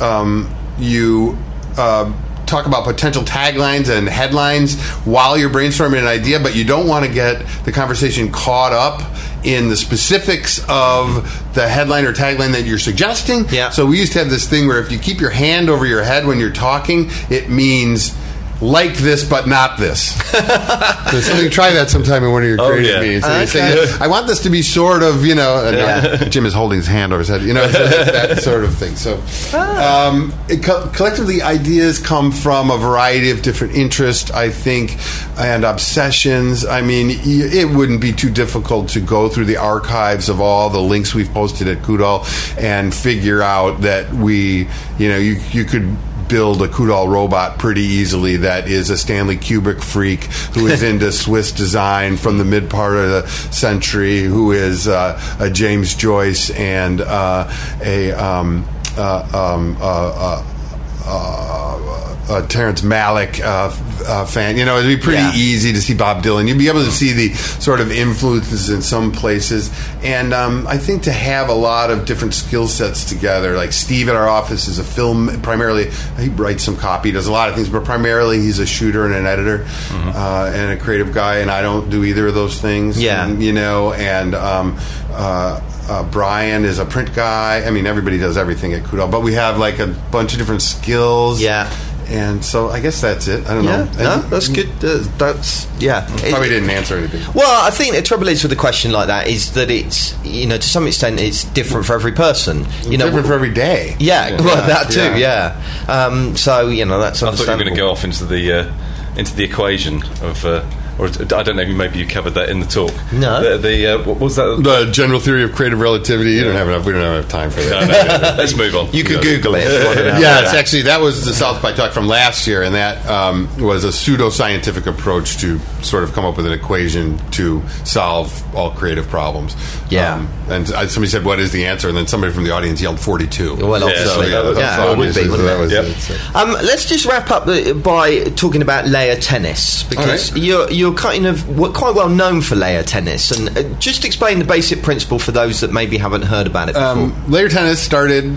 um, you. Uh, Talk about potential taglines and headlines while you're brainstorming an idea, but you don't want to get the conversation caught up in the specifics of the headline or tagline that you're suggesting. Yeah. So we used to have this thing where if you keep your hand over your head when you're talking, it means like this but not this. so something try that sometime in one of your Oh, creative yeah. meetings. So you Okay. say, I want this to be sort of, you know, and uh, Jim is holding his hand over his head, you know, so that sort of thing. So um, it co- collectively, ideas come from a variety of different interests, I think, and obsessions. I mean, y- it wouldn't be too difficult to go through the archives of all the links we've posted at Coudal and figure out that we, you know, you, you could build a Coudal robot pretty easily that is a Stanley Kubrick freak who is [laughs] into Swiss design from the mid part of the century, who is uh, a James Joyce and uh, a um, uh, um, uh, uh, uh, Terrence Malick uh, uh, fan. You know, it'd be pretty Yeah. easy to see Bob Dylan. You'd be able to see the sort of influences in some places. And um, I think to have a lot of different skill sets together, like Steve at our office is a film, primarily, he writes some copy, does a lot of things, but primarily he's a shooter and an editor uh, and a creative guy. And I don't do either of those things. Yeah. And, you know, and um, uh, uh, Brian is a print guy. I mean, everybody does everything at Coudal, but we have like a bunch of different skills. Yeah. and so I guess that's it. I don't Yeah, know. no, that's good. Uh, that's yeah. Probably It- didn't answer anything. Well, I think the trouble is with a question like that is that it's you know to some extent it's different for every person. You know, different for every day. Yeah, well, that too. yeah. Yeah. Um, so you know that's I thought you were going to go off into the uh, into the equation of, uh, or I don't know, maybe you covered that in the talk. No. the, the uh, what was that? The general theory of creative relativity. You don't have enough. We don't have enough time for that. no, no, no. [laughs] Let's move on. You could Yeah. Google it. if you want to know Yeah, it's actually that was the South by talk from last year, and that um, was a pseudoscientific approach to sort of come up with an equation to solve all creative problems. Yeah. Um, and I- somebody said, "What is the answer?" And then somebody from the audience yelled forty-two. Well, Yeah, obviously, so, yeah, yeah, that's it would obviously, be. so wouldn't that it? was Yep. it, so. Um, let's just wrap up by talking about layer tennis because All right. you're you're kind of quite well known for layer tennis, and uh, just explain the basic principle for those that maybe haven't heard about it before. Um, layer tennis started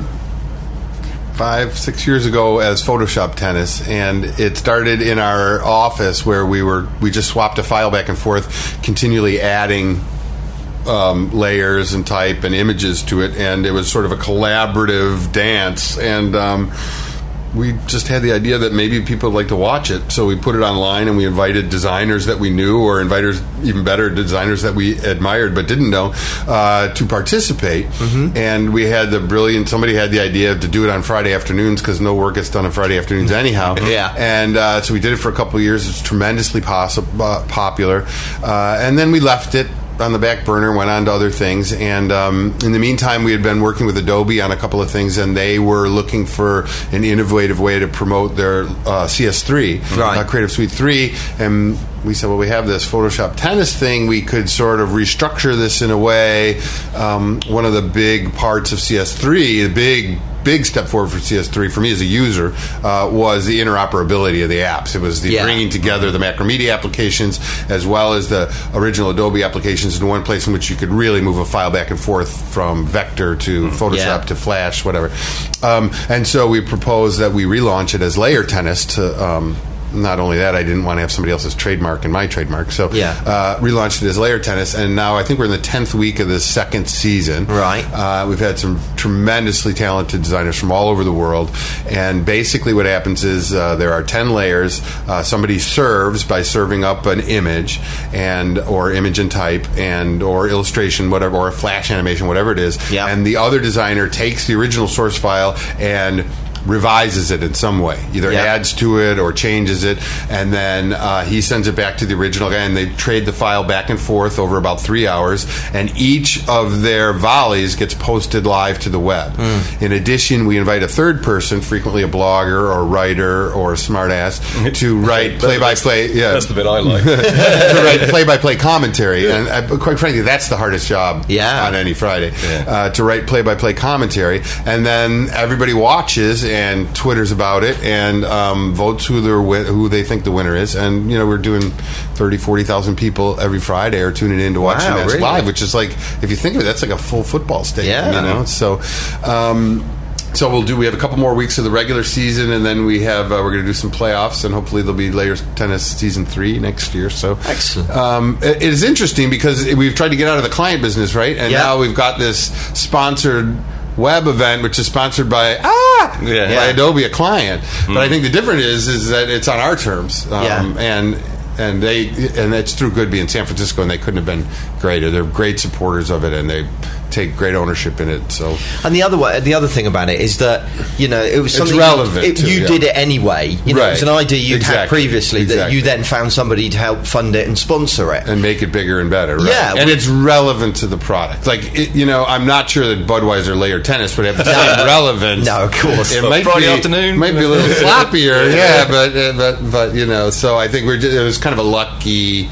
five, six years ago as Photoshop tennis, and it started in our office where we were we just swapped a file back and forth, continually adding um, layers and type and images to it, and it was sort of a collaborative dance. And um, we just had the idea that maybe people would like to watch it, so we put it online and we invited designers that we knew, or inviters even better designers that we admired but didn't know, uh, to participate. And we had the brilliant. Somebody had the idea to do it on Friday afternoons because no work gets done on Friday afternoons anyhow. [laughs] Yeah. And uh, so we did it for a couple of years. It's tremendously possi- uh, popular, uh, and then we left it on the back burner, went on to other things, and um, in the meantime, we had been working with Adobe on a couple of things, and they were looking for an innovative way to promote their uh, CS3, Right. uh, Creative Suite 3, and we said, well, we have this Photoshop tennis thing. We could sort of restructure this in a way. Um, one of the big parts of CS3, the big big step forward for CS3 for me as a user uh, was the interoperability of the apps. It was the Yeah. bringing together the Macromedia applications as well as the original Adobe applications in one place in which you could really move a file back and forth from Vector to Photoshop Yeah. to Flash, whatever. Um, and so we proposed that we relaunch it as Layer Tennis to. Um, not only that, I didn't want to have somebody else's trademark in my trademark. So Yeah. uh, relaunched it as Layer Tennis, and now I think we're in the tenth week of the second season. Right. Uh, we've had some tremendously talented designers from all over the world, and basically what happens is uh, there are ten layers. Uh, somebody serves by serving up an image and or image and type and or illustration, whatever, or a flash animation, whatever it is. Yeah. And the other designer takes the original source file and revises it in some way, either Yeah. adds to it or changes it, and then uh, he sends it back to the original guy, and they trade the file back and forth over about three hours, and each of their volleys gets posted live to the web. Hmm. In addition, we invite a third person, frequently a blogger or writer or smartass, [laughs] to write play-by-play. Yeah, That's the bit I like. [laughs] [laughs] to write play-by-play commentary, and uh, quite frankly, that's the hardest job Yeah. on any Friday Yeah. uh, to write play-by-play commentary, and then everybody watches and twitters about it and um, votes who win- who they think the winner is, and you know we're doing 30, 40,000 people every Friday are tuning in to watch Wow, the really? live, which is like if you think of it, that's like a full football stadium, Yeah. you know. So. Um, so we'll do. We have a couple more weeks of the regular season, and then we have uh, we're going to do some playoffs, and hopefully there'll be Layers Tennis season three next year. So Excellent. Um, it it is interesting because we've tried to get out of the client business, right? And Yeah. now we've got this sponsored web event, which is sponsored by ah Yeah. by Yeah. Adobe, a client. But I think the difference is is that it's on our terms, um, Yeah. and. And they and it's through Goodby in San Francisco, and they couldn't have been greater. They're great supporters of it, and they take great ownership in it. So And the other way, the other thing about it is that you know it was It's something relevant it- too, you yeah. did it anyway. You know, it was an idea you'd had Exactly. previously that you then found somebody to help fund it and sponsor it. and make it bigger and better. Right? Yeah, and we- it's relevant to the product. Like it, you know, I'm not sure that Budweiser layer tennis would have the [laughs] same relevance. No, of course. It But might Friday be, afternoon? might be a little [laughs] sloppier. Yeah, but uh, but but you know, so I think we're just, it was kind of a lucky.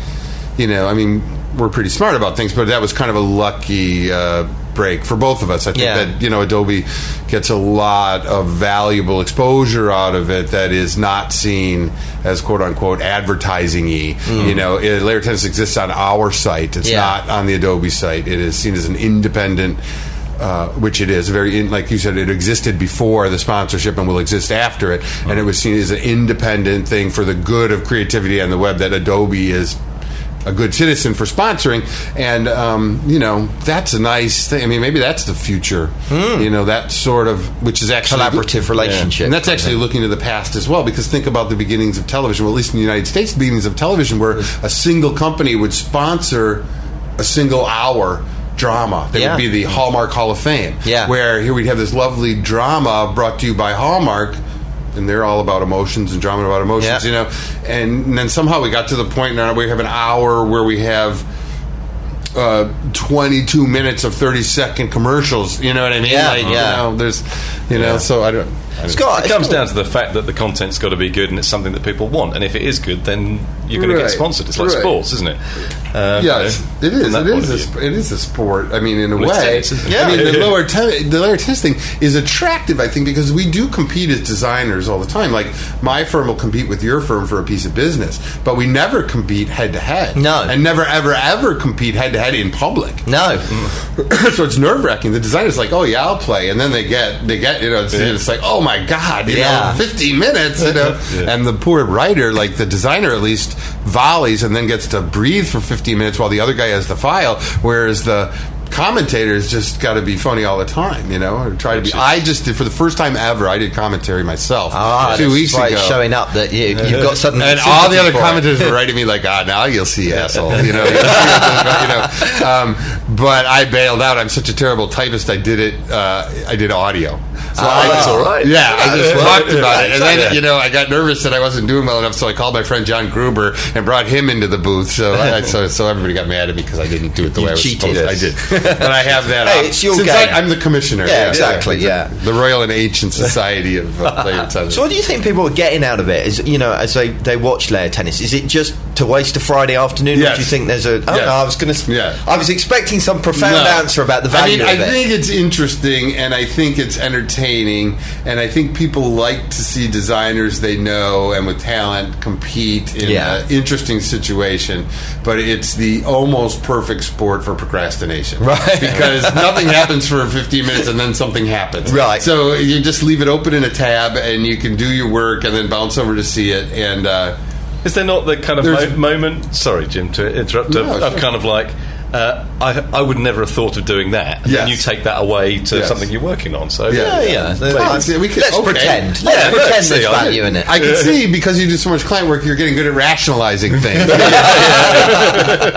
You know, I mean, we're pretty smart about things, but that was kind of a lucky. Uh, break for both of us i think Yeah. that you know adobe gets a lot of valuable exposure out of it that is not seen as quote unquote advertising y you know it, layer tennis exists on our site it's Yeah. not on the adobe site it is seen as an independent uh, which it is very in, like you said it existed before the sponsorship and will exist after it and it was seen as an independent thing for the good of creativity on the web that adobe is a good citizen for sponsoring, and um, you know that's a nice thing. I mean, maybe that's the future. You know, that sort of which is actually Collaborative relationship. and that's actually looking to the past as well, because think about the beginnings of television. Well, at least in the United States, the beginnings of television, where a single company would sponsor a single hour drama that Yeah. would be the Hallmark Hall of Fame. Yeah. Where here we'd have this lovely drama brought to you by Hallmark. And they're all about emotions and drama about emotions, Yeah. you know. And, then somehow we got to the point now we have an hour where we have uh, 22 minutes of 30 second commercials. You know what I mean? Yeah, like, yeah. You know, there's, you know, so I don't. I don't- Scott, It comes down to the fact that the content's got to be good and it's something that people want. And if it is good, then you're going to get sponsored. It's like right. sports, isn't it? Uh, Yes, it is. It is. A, it is a sport. I mean, in a it's way. isn't? I mean, the [laughs] lower ten- the layer tennis thing is attractive. I think because we do compete as designers all the time. Like my firm will compete with your firm for a piece of business, but we never compete head to head. No. and never ever ever compete head to head in public. No. [clears throat] so it's nerve wracking. The designer's like, "Oh yeah, I'll play," and then they get they get you know it's, it's like, "Oh my god, you Yeah. know, fifteen minutes," you know. [laughs] And the poor writer, like the designer, at least volleys and then gets to breathe for fifteen minutes while the other guy has the file, whereas the commentators just got to be funny all the time, you know, or try to be. I just did for the first time ever. I did commentary myself Ah, two that's weeks ago. showing up that you, you've got something. And all the other commentators were writing me like, "Ah, now you'll see, asshole." You know, [laughs] you know. Um, but I bailed out. I'm such a terrible typist. I did it. Uh, I did audio. So Ah, I, that's all right. Yeah, I just talked about it, and then you know I got nervous that I wasn't doing well enough, so I called my friend John Gruber and brought him into the booth. So I, so, so everybody got mad at me because I didn't do it the You way I was cheated. supposed. to. I did, [laughs] but I have that. Hey, it's your since game. I, I'm the commissioner. Yeah, exactly, yeah. the Royal and Ancient Society of uh, [laughs] Layer Tennis. So, what do you think people are getting out of it? Is you know, as they, they watch layer tennis, is it just to waste a Friday afternoon? Or do you think there's a? Oh Yes. no, I was going to. Yeah. I was expecting some profound No. answer about the value I mean, I it. think it's interesting, and I think it's entertaining, and I think people like to see designers they know and with talent compete in Yeah. an interesting situation. But it's the almost perfect sport for procrastination, Right. [laughs] Because nothing happens for 15 minutes, and then something happens, Right. So you just leave it open in a tab, and you can do your work, and then bounce over to see it, and. Uh, Is there not the kind of mo- moment? Sorry, Jim, to interrupt. No, of, of kind of like, uh, I, I would never have thought of doing that. And then you take that away to Yes. something you're working on. So Yeah. yeah, yeah. Well, see, we Let's okay. pretend. Let's Yeah, pretend there's I- value in it. I can see because you do so much client work, you're getting good at rationalizing [laughs] things.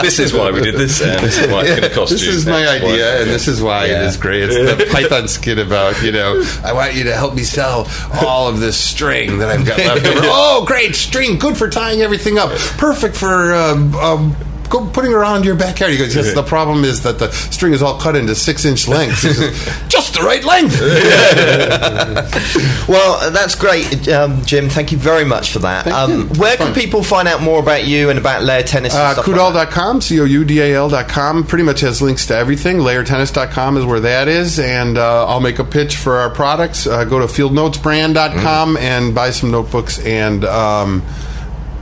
this is why we did this, and this is why it's going to cost this you. This is my idea, and this is why it is great. It's the Python skit about, you know, I want you to help me sell all of this string that I've got left over. [laughs] oh, great string, good for tying everything up, perfect for. Um, um, Go putting it around your backyard. He goes, yes, the problem is that the string is all cut into six inch lengths. Says, [laughs] Just the right length. [laughs] Well, that's great, um, Jim. Thank you very much for that. Um, where can fun. people find out more about you and about layer tennis? Uh, stuff like that? Coudal.com, C O U D A L.com, pretty much has links to everything. Layertennis.com is where that is. And uh, I'll make a pitch for our products. Uh, go to fieldnotesbrand.com and buy some notebooks and um,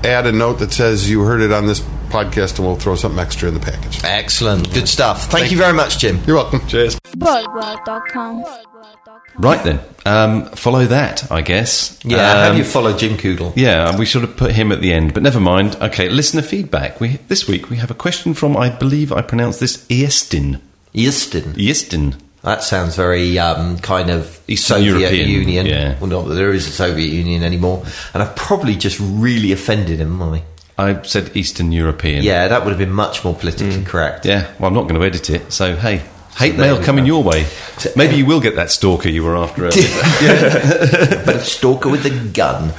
add a note that says you heard it on this podcast, and we'll throw something extra in the package. Excellent, good stuff. Thank, you very much, Jim. You're welcome. Cheers. BoagWorld.com. Right then, um, follow that, I guess. Yeah, how Um, do you follow Jim Coudal? Yeah, we should have put him at the end, but never mind. Okay, listener feedback. We this week we have a question from I believe I pronounced this Eastin. Easton. Eastin. That sounds very um, kind of Eastern Soviet European, Union. yeah. Well, not that there is a Soviet Union anymore. And I've probably just really offended him, haven't I? I said Eastern European. Yeah, that would have been much more politically mm. correct. Yeah, well, I'm not going to edit it, so hey, hate there mail coming your way. Maybe eh, you will get that stalker you were after earlier. [laughs] But a stalker with a gun.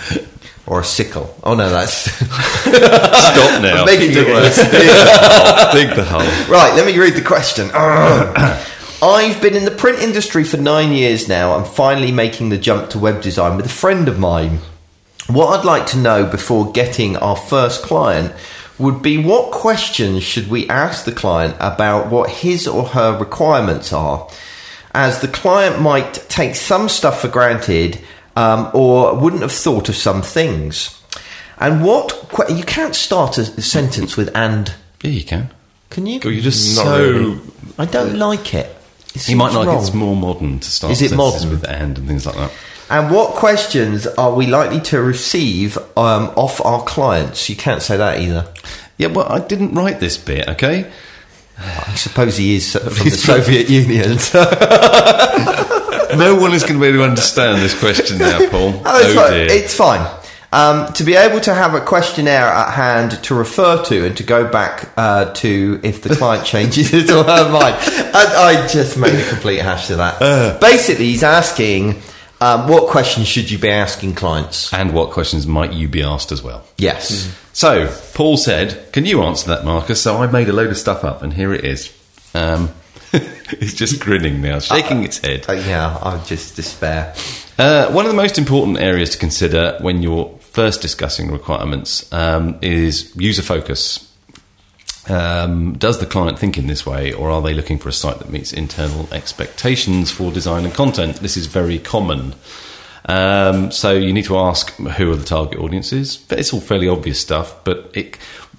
Or a sickle. Oh no, that's [laughs] Stop now. I'm [laughs] making it worse. Dig the hole. Right, let me read the question. [clears throat] I've been in the print industry for nine years now. I'm finally making the jump to web design with a friend of mine. What I'd like to know before getting our first client would be what questions should we ask the client about what his or her requirements are, as the client might take some stuff for granted um, or wouldn't have thought of some things. And what que- you can't start a sentence with "and." Yeah, you can. Can you? Well, you're just Not so. really. I don't like it. It You might seems like wrong. it's more modern to start. Is it sentences modern? with and and things like that? And what questions are we likely to receive um, off our clients? You can't say that either. Yeah, well, I didn't write this bit, okay? I suppose he is from the [laughs] Soviet Union. [laughs] No one is going to be able to understand this question now, Paul. [laughs] Oh, it's, oh fine. dear. it's fine. Um, to be able to have a questionnaire at hand to refer to and to go back uh, to if the client changes his or her mind. I, I just made a complete hash of that. Uh. Basically, he's asking um, what questions should you be asking clients? and what questions might you be asked as well? Yes. So, Paul said, Can you answer that, Marcus? So I made a load of stuff up, and here it is. Um, [laughs] it's just grinning now, shaking its head. Uh, yeah, I just despair. Uh, one of the most important areas to consider when you're first discussing requirements um, is user focus. Um, does the client think in this way, or are they looking for a site that meets internal expectations for design and content? This is very common. Um, so you need to ask who are the target audiences. It's all fairly obvious stuff, but it,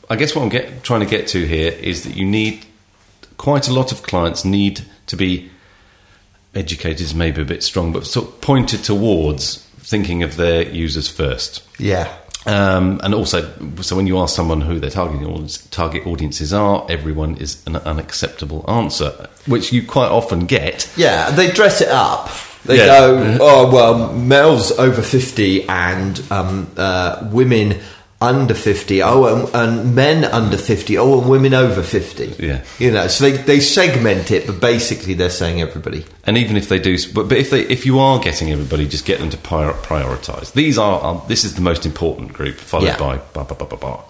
I guess what I'm get, trying to get to here is that you need quite a lot of clients need to be educated is maybe a bit strong, but sort of pointed towards thinking of their users first. Yeah. Um, and also, so when you ask someone who their target audience, target audiences are, everyone is an unacceptable answer, which you quite often get. Yeah, they dress it up. They Yeah. go, oh, well, males over 50 and um, uh, women under 50. Oh, and, and men under 50. Oh, and women over 50. Yeah. You know, so they, they segment it, but basically they're saying everybody. And even if they do, but, but if they if you are getting everybody, just get them to prior, prioritize. These are um, this is the most important group, followed Yeah. by blah, blah, blah, blah, blah.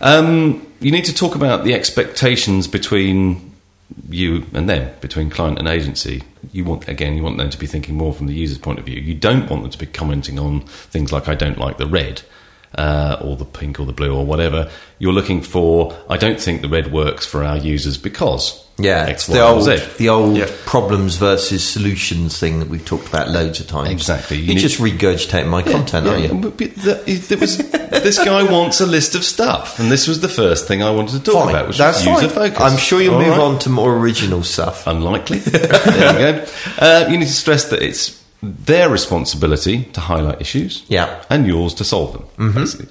Um, you need to talk about the expectations between you and them, between client and agency. You want again, you want them to be thinking more from the user's point of view. You don't want them to be commenting on things like "I don't like the red." Uh, or the pink or the blue or whatever you're looking for. I don't think the red works for our users because Yeah, X, it's Y, the old, Z. the old Yeah. problems versus solutions thing that we've talked about loads of times. Exactly. You You're need- just regurgitating my content, Yeah, aren't you? but- but the- it- there was, this guy wants a list of stuff, and this was the first thing I wanted to talk Fine, about, which that's was user focus. I'm sure you'll All move right. on to more original stuff. Unlikely. [laughs] there you go. Uh, you need to stress that it's their responsibility to highlight issues, Yeah. and yours to solve them. Basically,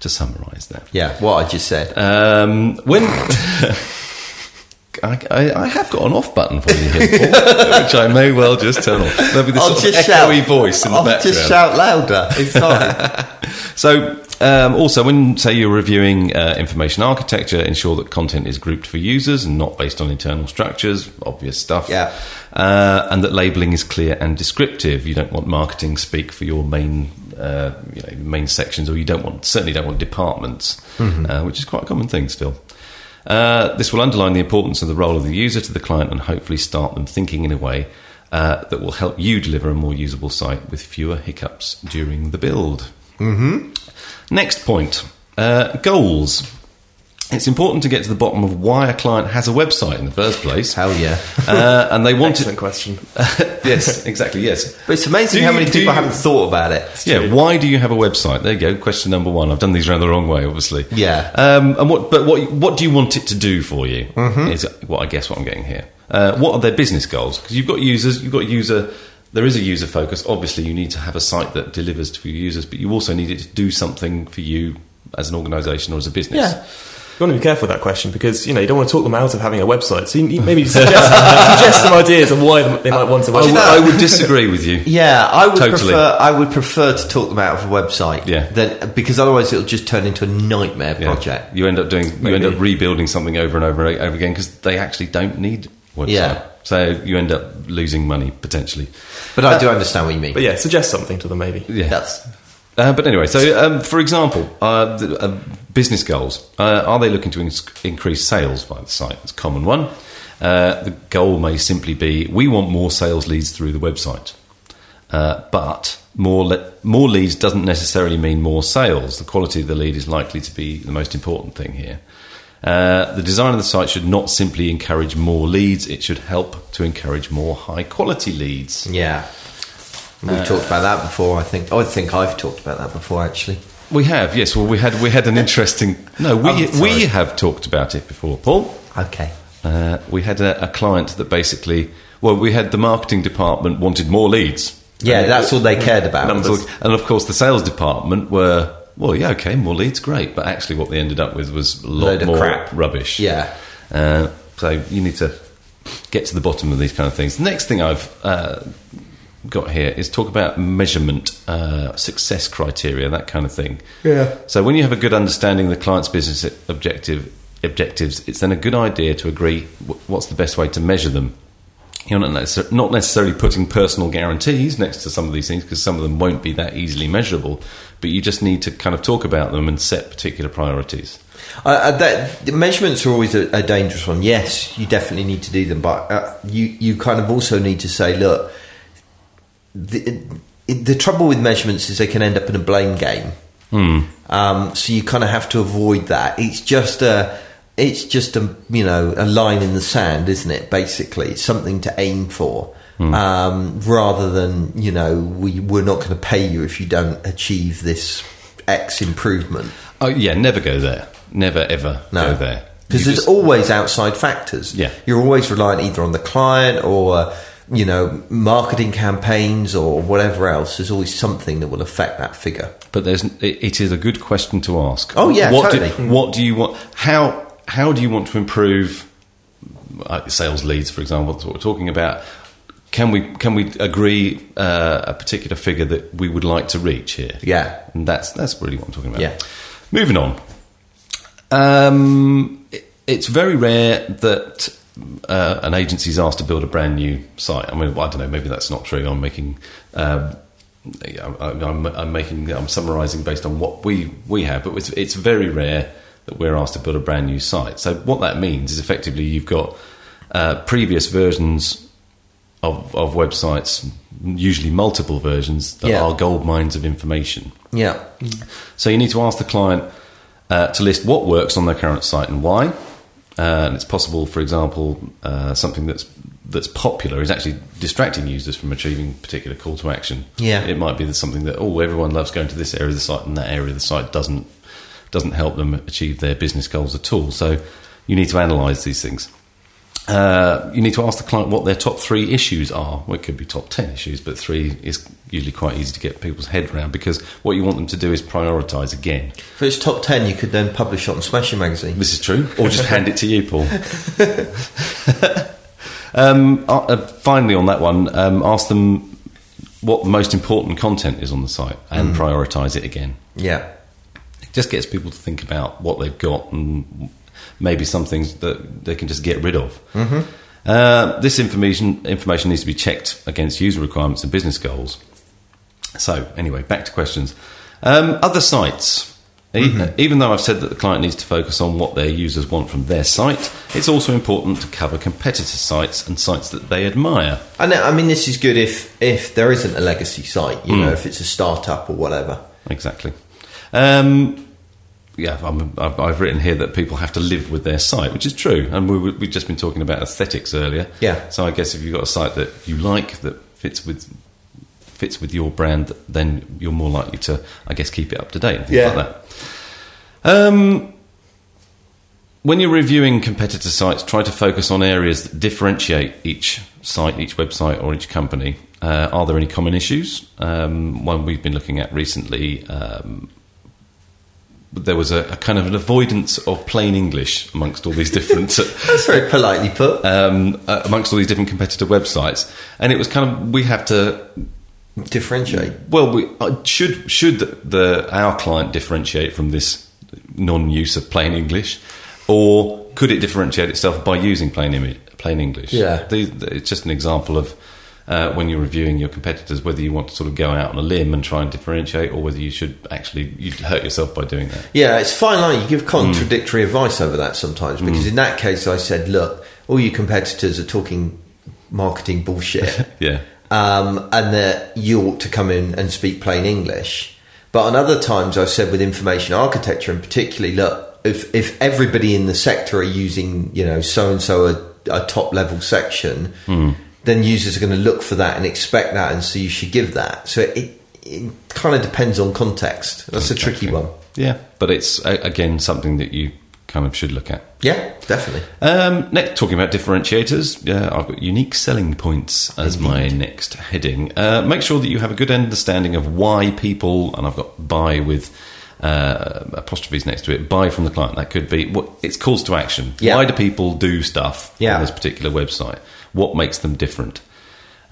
to summarise that. Yeah, what I just said. Um, when [laughs] I, I, I have got an off button for you here, Paul, [laughs] which I may well just turn off. There'll be this I'll sort of just echoey shout. voice in the I'll background. just shout louder. It's fine. [laughs] So, um, also, when say you're reviewing uh, information architecture, ensure that content is grouped for users and not based on internal structures. Obvious stuff. Yeah. Uh, and that labeling is clear and descriptive. You don't want marketing speak for your main, uh, you know, main sections, or you don't want certainly don't want departments, uh, which is quite a common thing still. Uh, this will underline the importance of the role of the user to the client and hopefully start them thinking in a way uh, that will help you deliver a more usable site with fewer hiccups during the build. Mm-hmm. Next point uh, goals. It's important to get to the bottom of why a client has a website in the first place. Hell yeah. Uh, and they want Excellent it. question. [laughs] yes, exactly, yes. But it's amazing Do how many do people you- haven't thought about it. Yeah, why do you have a website? There you go. Question number one. I've done these around the wrong way, obviously. Yeah. Um, and what? But what? What do you want it to do for you? Mm-hmm. Is what I guess what I'm getting here. Uh, what are their business goals? Because you've got users. You've got user. There is a user focus. Obviously, you need to have a site that delivers to your users, but you also need it to do something for you as an organisation or as a business. Yeah. You want to be careful with that question because you know you don't want to talk them out of having a website. So you you maybe suggest, [laughs] suggest some ideas of why they might want a I would, website. I would disagree with you. Yeah, I would Totally. prefer. I would prefer to talk them out of a website. Yeah. Than, because otherwise it'll just turn into a nightmare Yeah. project. You end up doing. You end up rebuilding something over and over and over again because they actually don't need website. Yeah. So you end up losing money potentially. But I do understand what you mean. But yeah, suggest something to them maybe. Yeah. That's Uh, but anyway, so um, for example, uh, the, uh, business goals. Uh, are they looking to ins- increase sales by the site? It's a common one. Uh, the goal may simply be we want more sales leads through the website. Uh, but more le- more leads doesn't necessarily mean more sales. The quality of the lead is likely to be the most important thing here. Uh, the design of the site should not simply encourage more leads; it should help to encourage more high quality leads. yeah. We've talked about that before. I think. I think I've talked about that before. Actually. We have, yes. Well, we had we had an interesting. No, we I'm we have talked about it before, Paul. Okay. Uh, we had a, a client that basically, well, we had the marketing department wanted more leads. Yeah, that's all they cared about. and of course the sales department were well, yeah, okay, more leads, great, but actually, what they ended up with was a lot Load of more crap. rubbish. Yeah. Uh, so you need to get to the bottom of these kind of things. The next thing I've uh, got here is talk about measurement, uh, success criteria, that kind of thing. Yeah. So when you have a good understanding of the client's business objective objectives, it's then a good idea to agree wh- what's the best way to measure them. You're not, necessar- not necessarily putting personal guarantees next to some of these things because some of them won't be that easily measurable, but you just need to kind of talk about them and set particular priorities. Uh, that, the measurements are always a, a dangerous one. Yes, you definitely need to do them, but uh, you you kind of also need to say, look, the, the trouble with measurements is they can end up in a blame game. Um, so you kind of have to avoid that. It's just a it's just a you know a line in the sand, isn't it? Basically, it's something to aim for. Um, rather than you know we we're not going to pay you if you don't achieve this X improvement. Oh yeah, never go there. Never ever No. go there. Because there's just- always outside factors. Yeah. You're always reliant either on the client or, you know, marketing campaigns or whatever else. There's always something that will affect that figure. but there's it, it is a good question to ask. Oh, yeah, what totally. Do, what do you want? How how do you want to improve sales leads, for example? That's what we're talking about. Can we can we agree uh, a particular figure that we would like to reach here? Yeah. and that's that's really what I'm talking about. Yeah. Moving on. Um, it- it's very rare that uh, an agency's asked to build a brand new site. I mean, I don't know. Maybe that's not true. I'm making. Um, yeah, I- I'm, I'm making. I'm summarising based on what we we have, but it's, it's very rare that we're asked to build a brand new site. So what that means is effectively you've got uh, previous versions of, of websites, usually multiple versions that Yeah. are gold mines of information. Yeah. So you need to ask the client uh, to list what works on their current site and why. Uh, and it's possible, for example, uh, something that's that's popular is actually distracting users from achieving particular call to action. Yeah. it might be that something that oh everyone loves going to this area of the site and that area of the site doesn't doesn't help them achieve their business goals at all. So you need to analyse these things. Uh, you need to ask the client what their top three issues are. Well, it could be top 10 issues, but three is usually quite easy to get people's head around because what you want them to do is prioritise again. If it's top 10, you could then publish it on Smashing Magazine. This is true, or just hand it to you, Paul. [laughs] um, uh, uh, finally, on that one, um, ask them what the most important content is on the site and prioritise it again. Yeah. Just gets people to think about what they've got and maybe some things that they can just get rid of. Mm-hmm. Uh, this information information needs to be checked against user requirements and business goals. So, anyway, back to questions. Um, other sites. E- Even though I've said that the client needs to focus on what their users want from their site, it's also important to cover competitor sites and sites that they admire. I know, I mean, this is good if, if there isn't a legacy site, you know, if it's a startup or whatever. Exactly. Um, yeah, I'm, I've, I've written here that people have to live with their site, which is true. And we, we've just been talking about aesthetics earlier. Yeah. So I guess if you've got a site that you like that fits with fits with your brand, then you're more likely to, I guess, keep it up to date and things Yeah. like that. Um, when you're reviewing competitor sites, try to focus on areas that differentiate each site, each website, or each company. Uh, are there any common issues? Um, one we've been looking at recently. Um, there was a, a kind of an avoidance of plain English amongst all these different [laughs] That's very politely put. um, uh, amongst all these different competitor websites, and it was kind of we have to Differentiate. well, we uh, should should the our client differentiate from this non-use of plain English, or could it differentiate itself by using plain Imi- plain English? Yeah. The- the- it's just an example of uh, when you're reviewing your competitors, whether you want to sort of go out on a limb and try and differentiate, or whether you should actually you'd hurt yourself by doing that. Yeah, it's fine line. You give contradictory advice over that sometimes because in that case, I said, look, all your competitors are talking marketing bullshit. [laughs] Yeah. um, and that you ought to come in and speak plain English. But on other times, I've said with information architecture, and particularly, look, if if everybody in the sector are using, you know, so and so a, a top level section, then users are going to look for that and expect that, and so you should give that. So it it kind of depends on context. That's a tricky one. Yeah, but it's again something that you kind of should look at. Yeah, definitely. Um, next, talking about differentiators, yeah, I've got unique selling points as my next heading. Uh, make sure that you have a good understanding of why people, and I've got buy with uh, apostrophes next to it. Buy from the client. That could be what it's calls to action. Yeah. Why do people do stuff Yeah. on this particular website? What makes them different?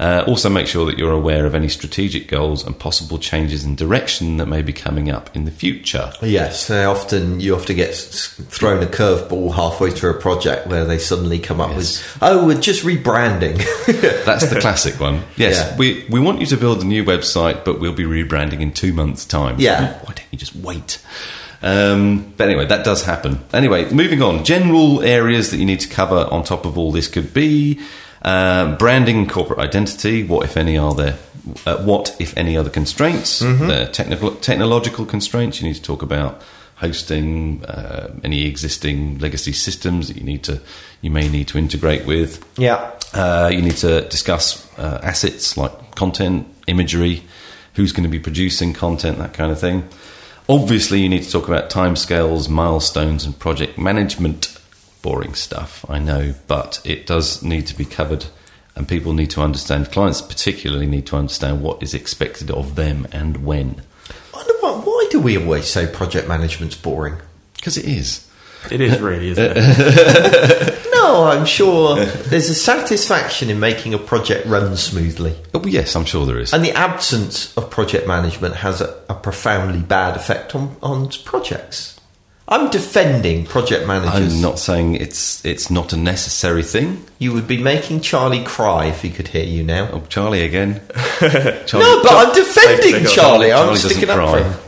Uh, also, make sure that you're aware of any strategic goals and possible changes in direction that may be coming up in the future. Yes, they often you often get thrown a curveball halfway through a project where they suddenly come up Yes. with, "Oh, we're just rebranding." [laughs] That's the classic one. Yes, Yeah. we, we want you to build a new website, but we'll be rebranding in two months' time. Yeah. Why don't you just wait? Um, but anyway, that does happen. Anyway, moving on. General areas that you need to cover on top of all this could be uh, branding corporate identity. What, if any, are there? Uh, what, if any, other constraints? The technical, technological constraints. You need to talk about hosting, uh, any existing legacy systems that you need to, you may need to integrate with. yeah, Uh, you need to discuss uh, assets like content, imagery, who's going to be producing content, that kind of thing. Obviously, you need to talk about timescales, milestones, and project management. Boring stuff, I know, but it does need to be covered, and people need to understand. Clients particularly need to understand what is expected of them and when, I wonder why, why do we always say project management's boring? because it is. It is really, isn't it? [laughs] No, I'm sure there's a satisfaction in making a project run smoothly, Oh, yes, I'm sure there is. and the absence of project management has a, a profoundly bad effect on on projects. I'm defending project managers. I'm not saying it's it's not a necessary thing. You would be making Charlie cry if he could hear you now. Oh, Charlie again. [laughs] Charlie, No, but I'm defending take it off. Charlie. I'm Charlie doesn't sticking up cry. for him.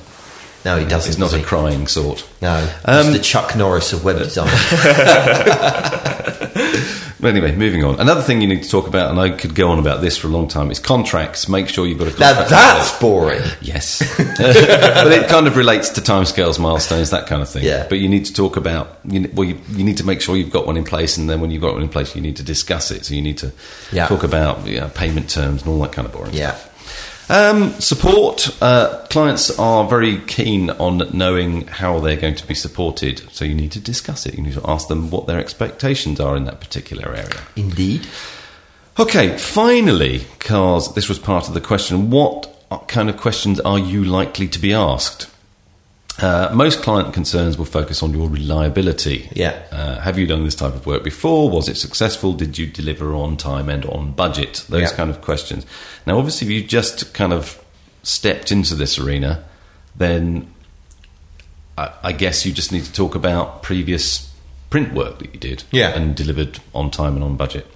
No, he doesn't. He's not does a crying sort. No, Um, he's the Chuck Norris of web [laughs] design. [laughs] But anyway, moving on. Another thing you need to talk about, and I could go on about this for a long time, is contracts. Make sure you've got a now contract. that's boring. [laughs] Yes. [laughs] but it kind of relates to timescales, milestones, that kind of thing. Yeah. But you need to talk about, you, well, you, you need to make sure you've got one in place, and then when you've got one in place, you need to discuss it. So you need to Yeah. talk about you know, payment terms and all that kind of boring Yeah. stuff. Um, support. Uh, clients are very keen on knowing how they're going to be supported, so you need to discuss it. You need to ask them what their expectations are in that particular area. Indeed. Okay, finally, Cars, this was part of the question. What kind of questions are you likely to be asked? Uh, most client concerns will focus on your reliability. Yeah. Uh, have you done this type of work before? Was it successful? Did you deliver on time and on budget? Those Yeah. kind of questions. Now, obviously, if you just kind of stepped into this arena, then I, I guess you just need to talk about previous print work that you did Yeah. and delivered on time and on budget.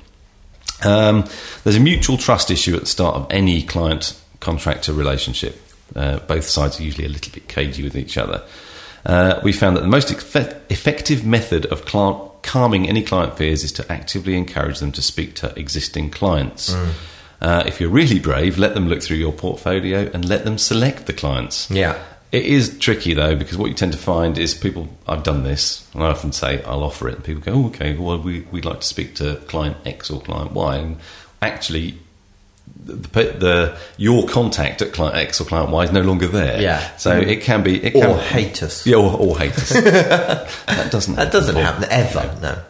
Um, there's a mutual trust issue at the start of any client contractor relationship. Uh, both sides are usually a little bit cagey with each other. Uh, we found that the most effe- effective method of cl- calming any client fears is to actively encourage them to speak to existing clients. Uh, if you're really brave, let them look through your portfolio and let them select the clients. Yeah. It is tricky though because what you tend to find is people. I've done this, and I often say I'll offer it, and people go, "Oh, okay. Well, we, we'd like to speak to client X or client Y." And actually, the, the, your contact at client X or client Y is no longer there. Yeah. So it can be. It Or can, hate us. Yeah, or, or hate us. [laughs] that doesn't. That doesn't happen. happen ever. No.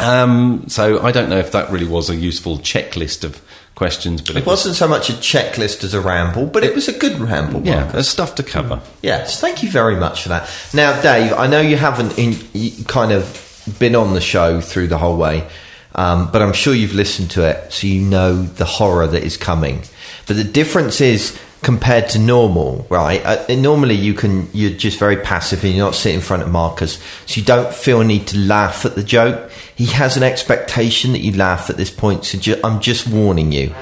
Um, so I don't know if that really was a useful checklist of questions, but It wasn't so much a checklist as a ramble, but it was a good ramble. Yeah, Marcus. there's stuff to cover. Yes, thank you very much for that. Now, Dave, I know you haven't in, you kind of been on the show through the whole way, um, but I'm sure you've listened to it, so you know the horror that is coming. But the difference is compared to normal, right? Uh, normally you can you're just very passive and you're not sitting in front of Marcus, so you don't feel need to laugh at the joke. He has an expectation that you laugh at this point, so ju- I'm just warning you.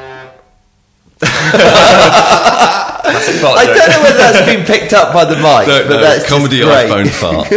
[laughs] [laughs] I don't know whether that's been picked up by the mic, Don't but know, that's comedy just great. iPhone fart.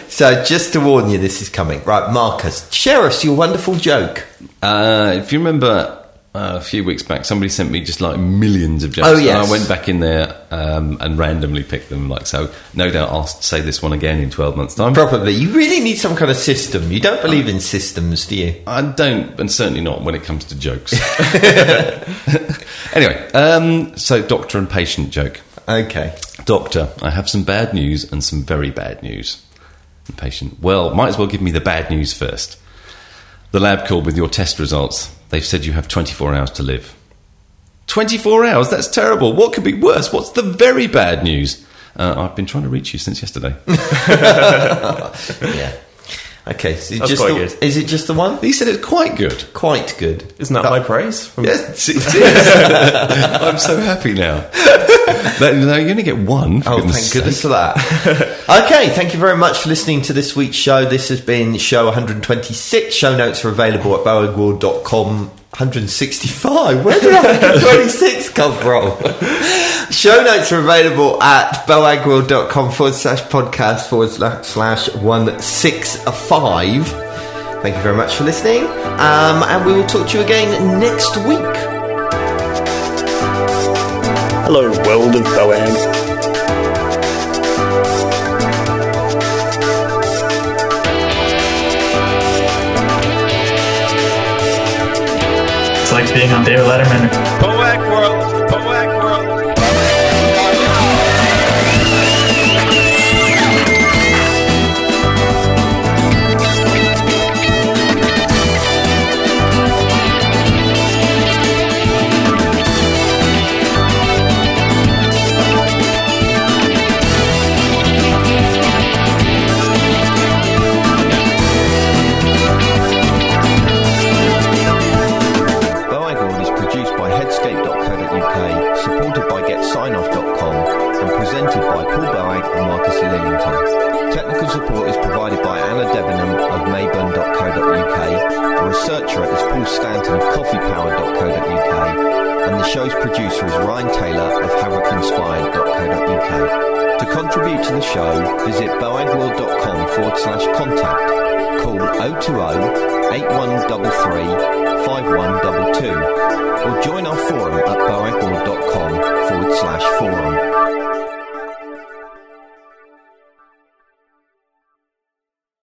[laughs] [laughs] So just to warn you, this is coming. Right, Marcus, share us your wonderful joke. Uh, if you remember uh, a few weeks back, somebody sent me just like millions of jokes. Oh, yes. And I went back in there um, and randomly picked them. Like so, no doubt I'll say this one again in twelve months' time. Probably. You really need some kind of system. You don't believe in systems, do you? I don't, and certainly not when it comes to jokes. [laughs] [laughs] anyway, um, so doctor and patient joke. Okay. Doctor, I have some bad news and some very bad news. And patient, well, might as well give me the bad news first. The lab called with your test results. They've said you have 24 hours to live. 24 hours? That's terrible. What could be worse? What's the very bad news? Uh, I've been trying to reach you since yesterday. [laughs] Yeah. Okay. So That's just quite the, good. Is it just the one? he said it's quite good. Quite good. Isn't that high praise? From Yes, it is. [laughs] I'm so happy now. [laughs] No, you only get one. For Oh, goodness thank sake. goodness for that. [laughs] okay, thank you very much for listening to this week's show. This has been show 126. Show notes are available at boagworld.com. 165. Where did 126 come from? [laughs] Show notes are available at boagworld.com forward slash podcast forward slash, slash 165. Thank you very much for listening. Um, and we will talk to you again next week. Hello, world of Boag. It's like being on David Letterman. Visit boagworld.com forward slash contact. Call 020 8133 5122 or join our forum at boagworld.com forward slash forum.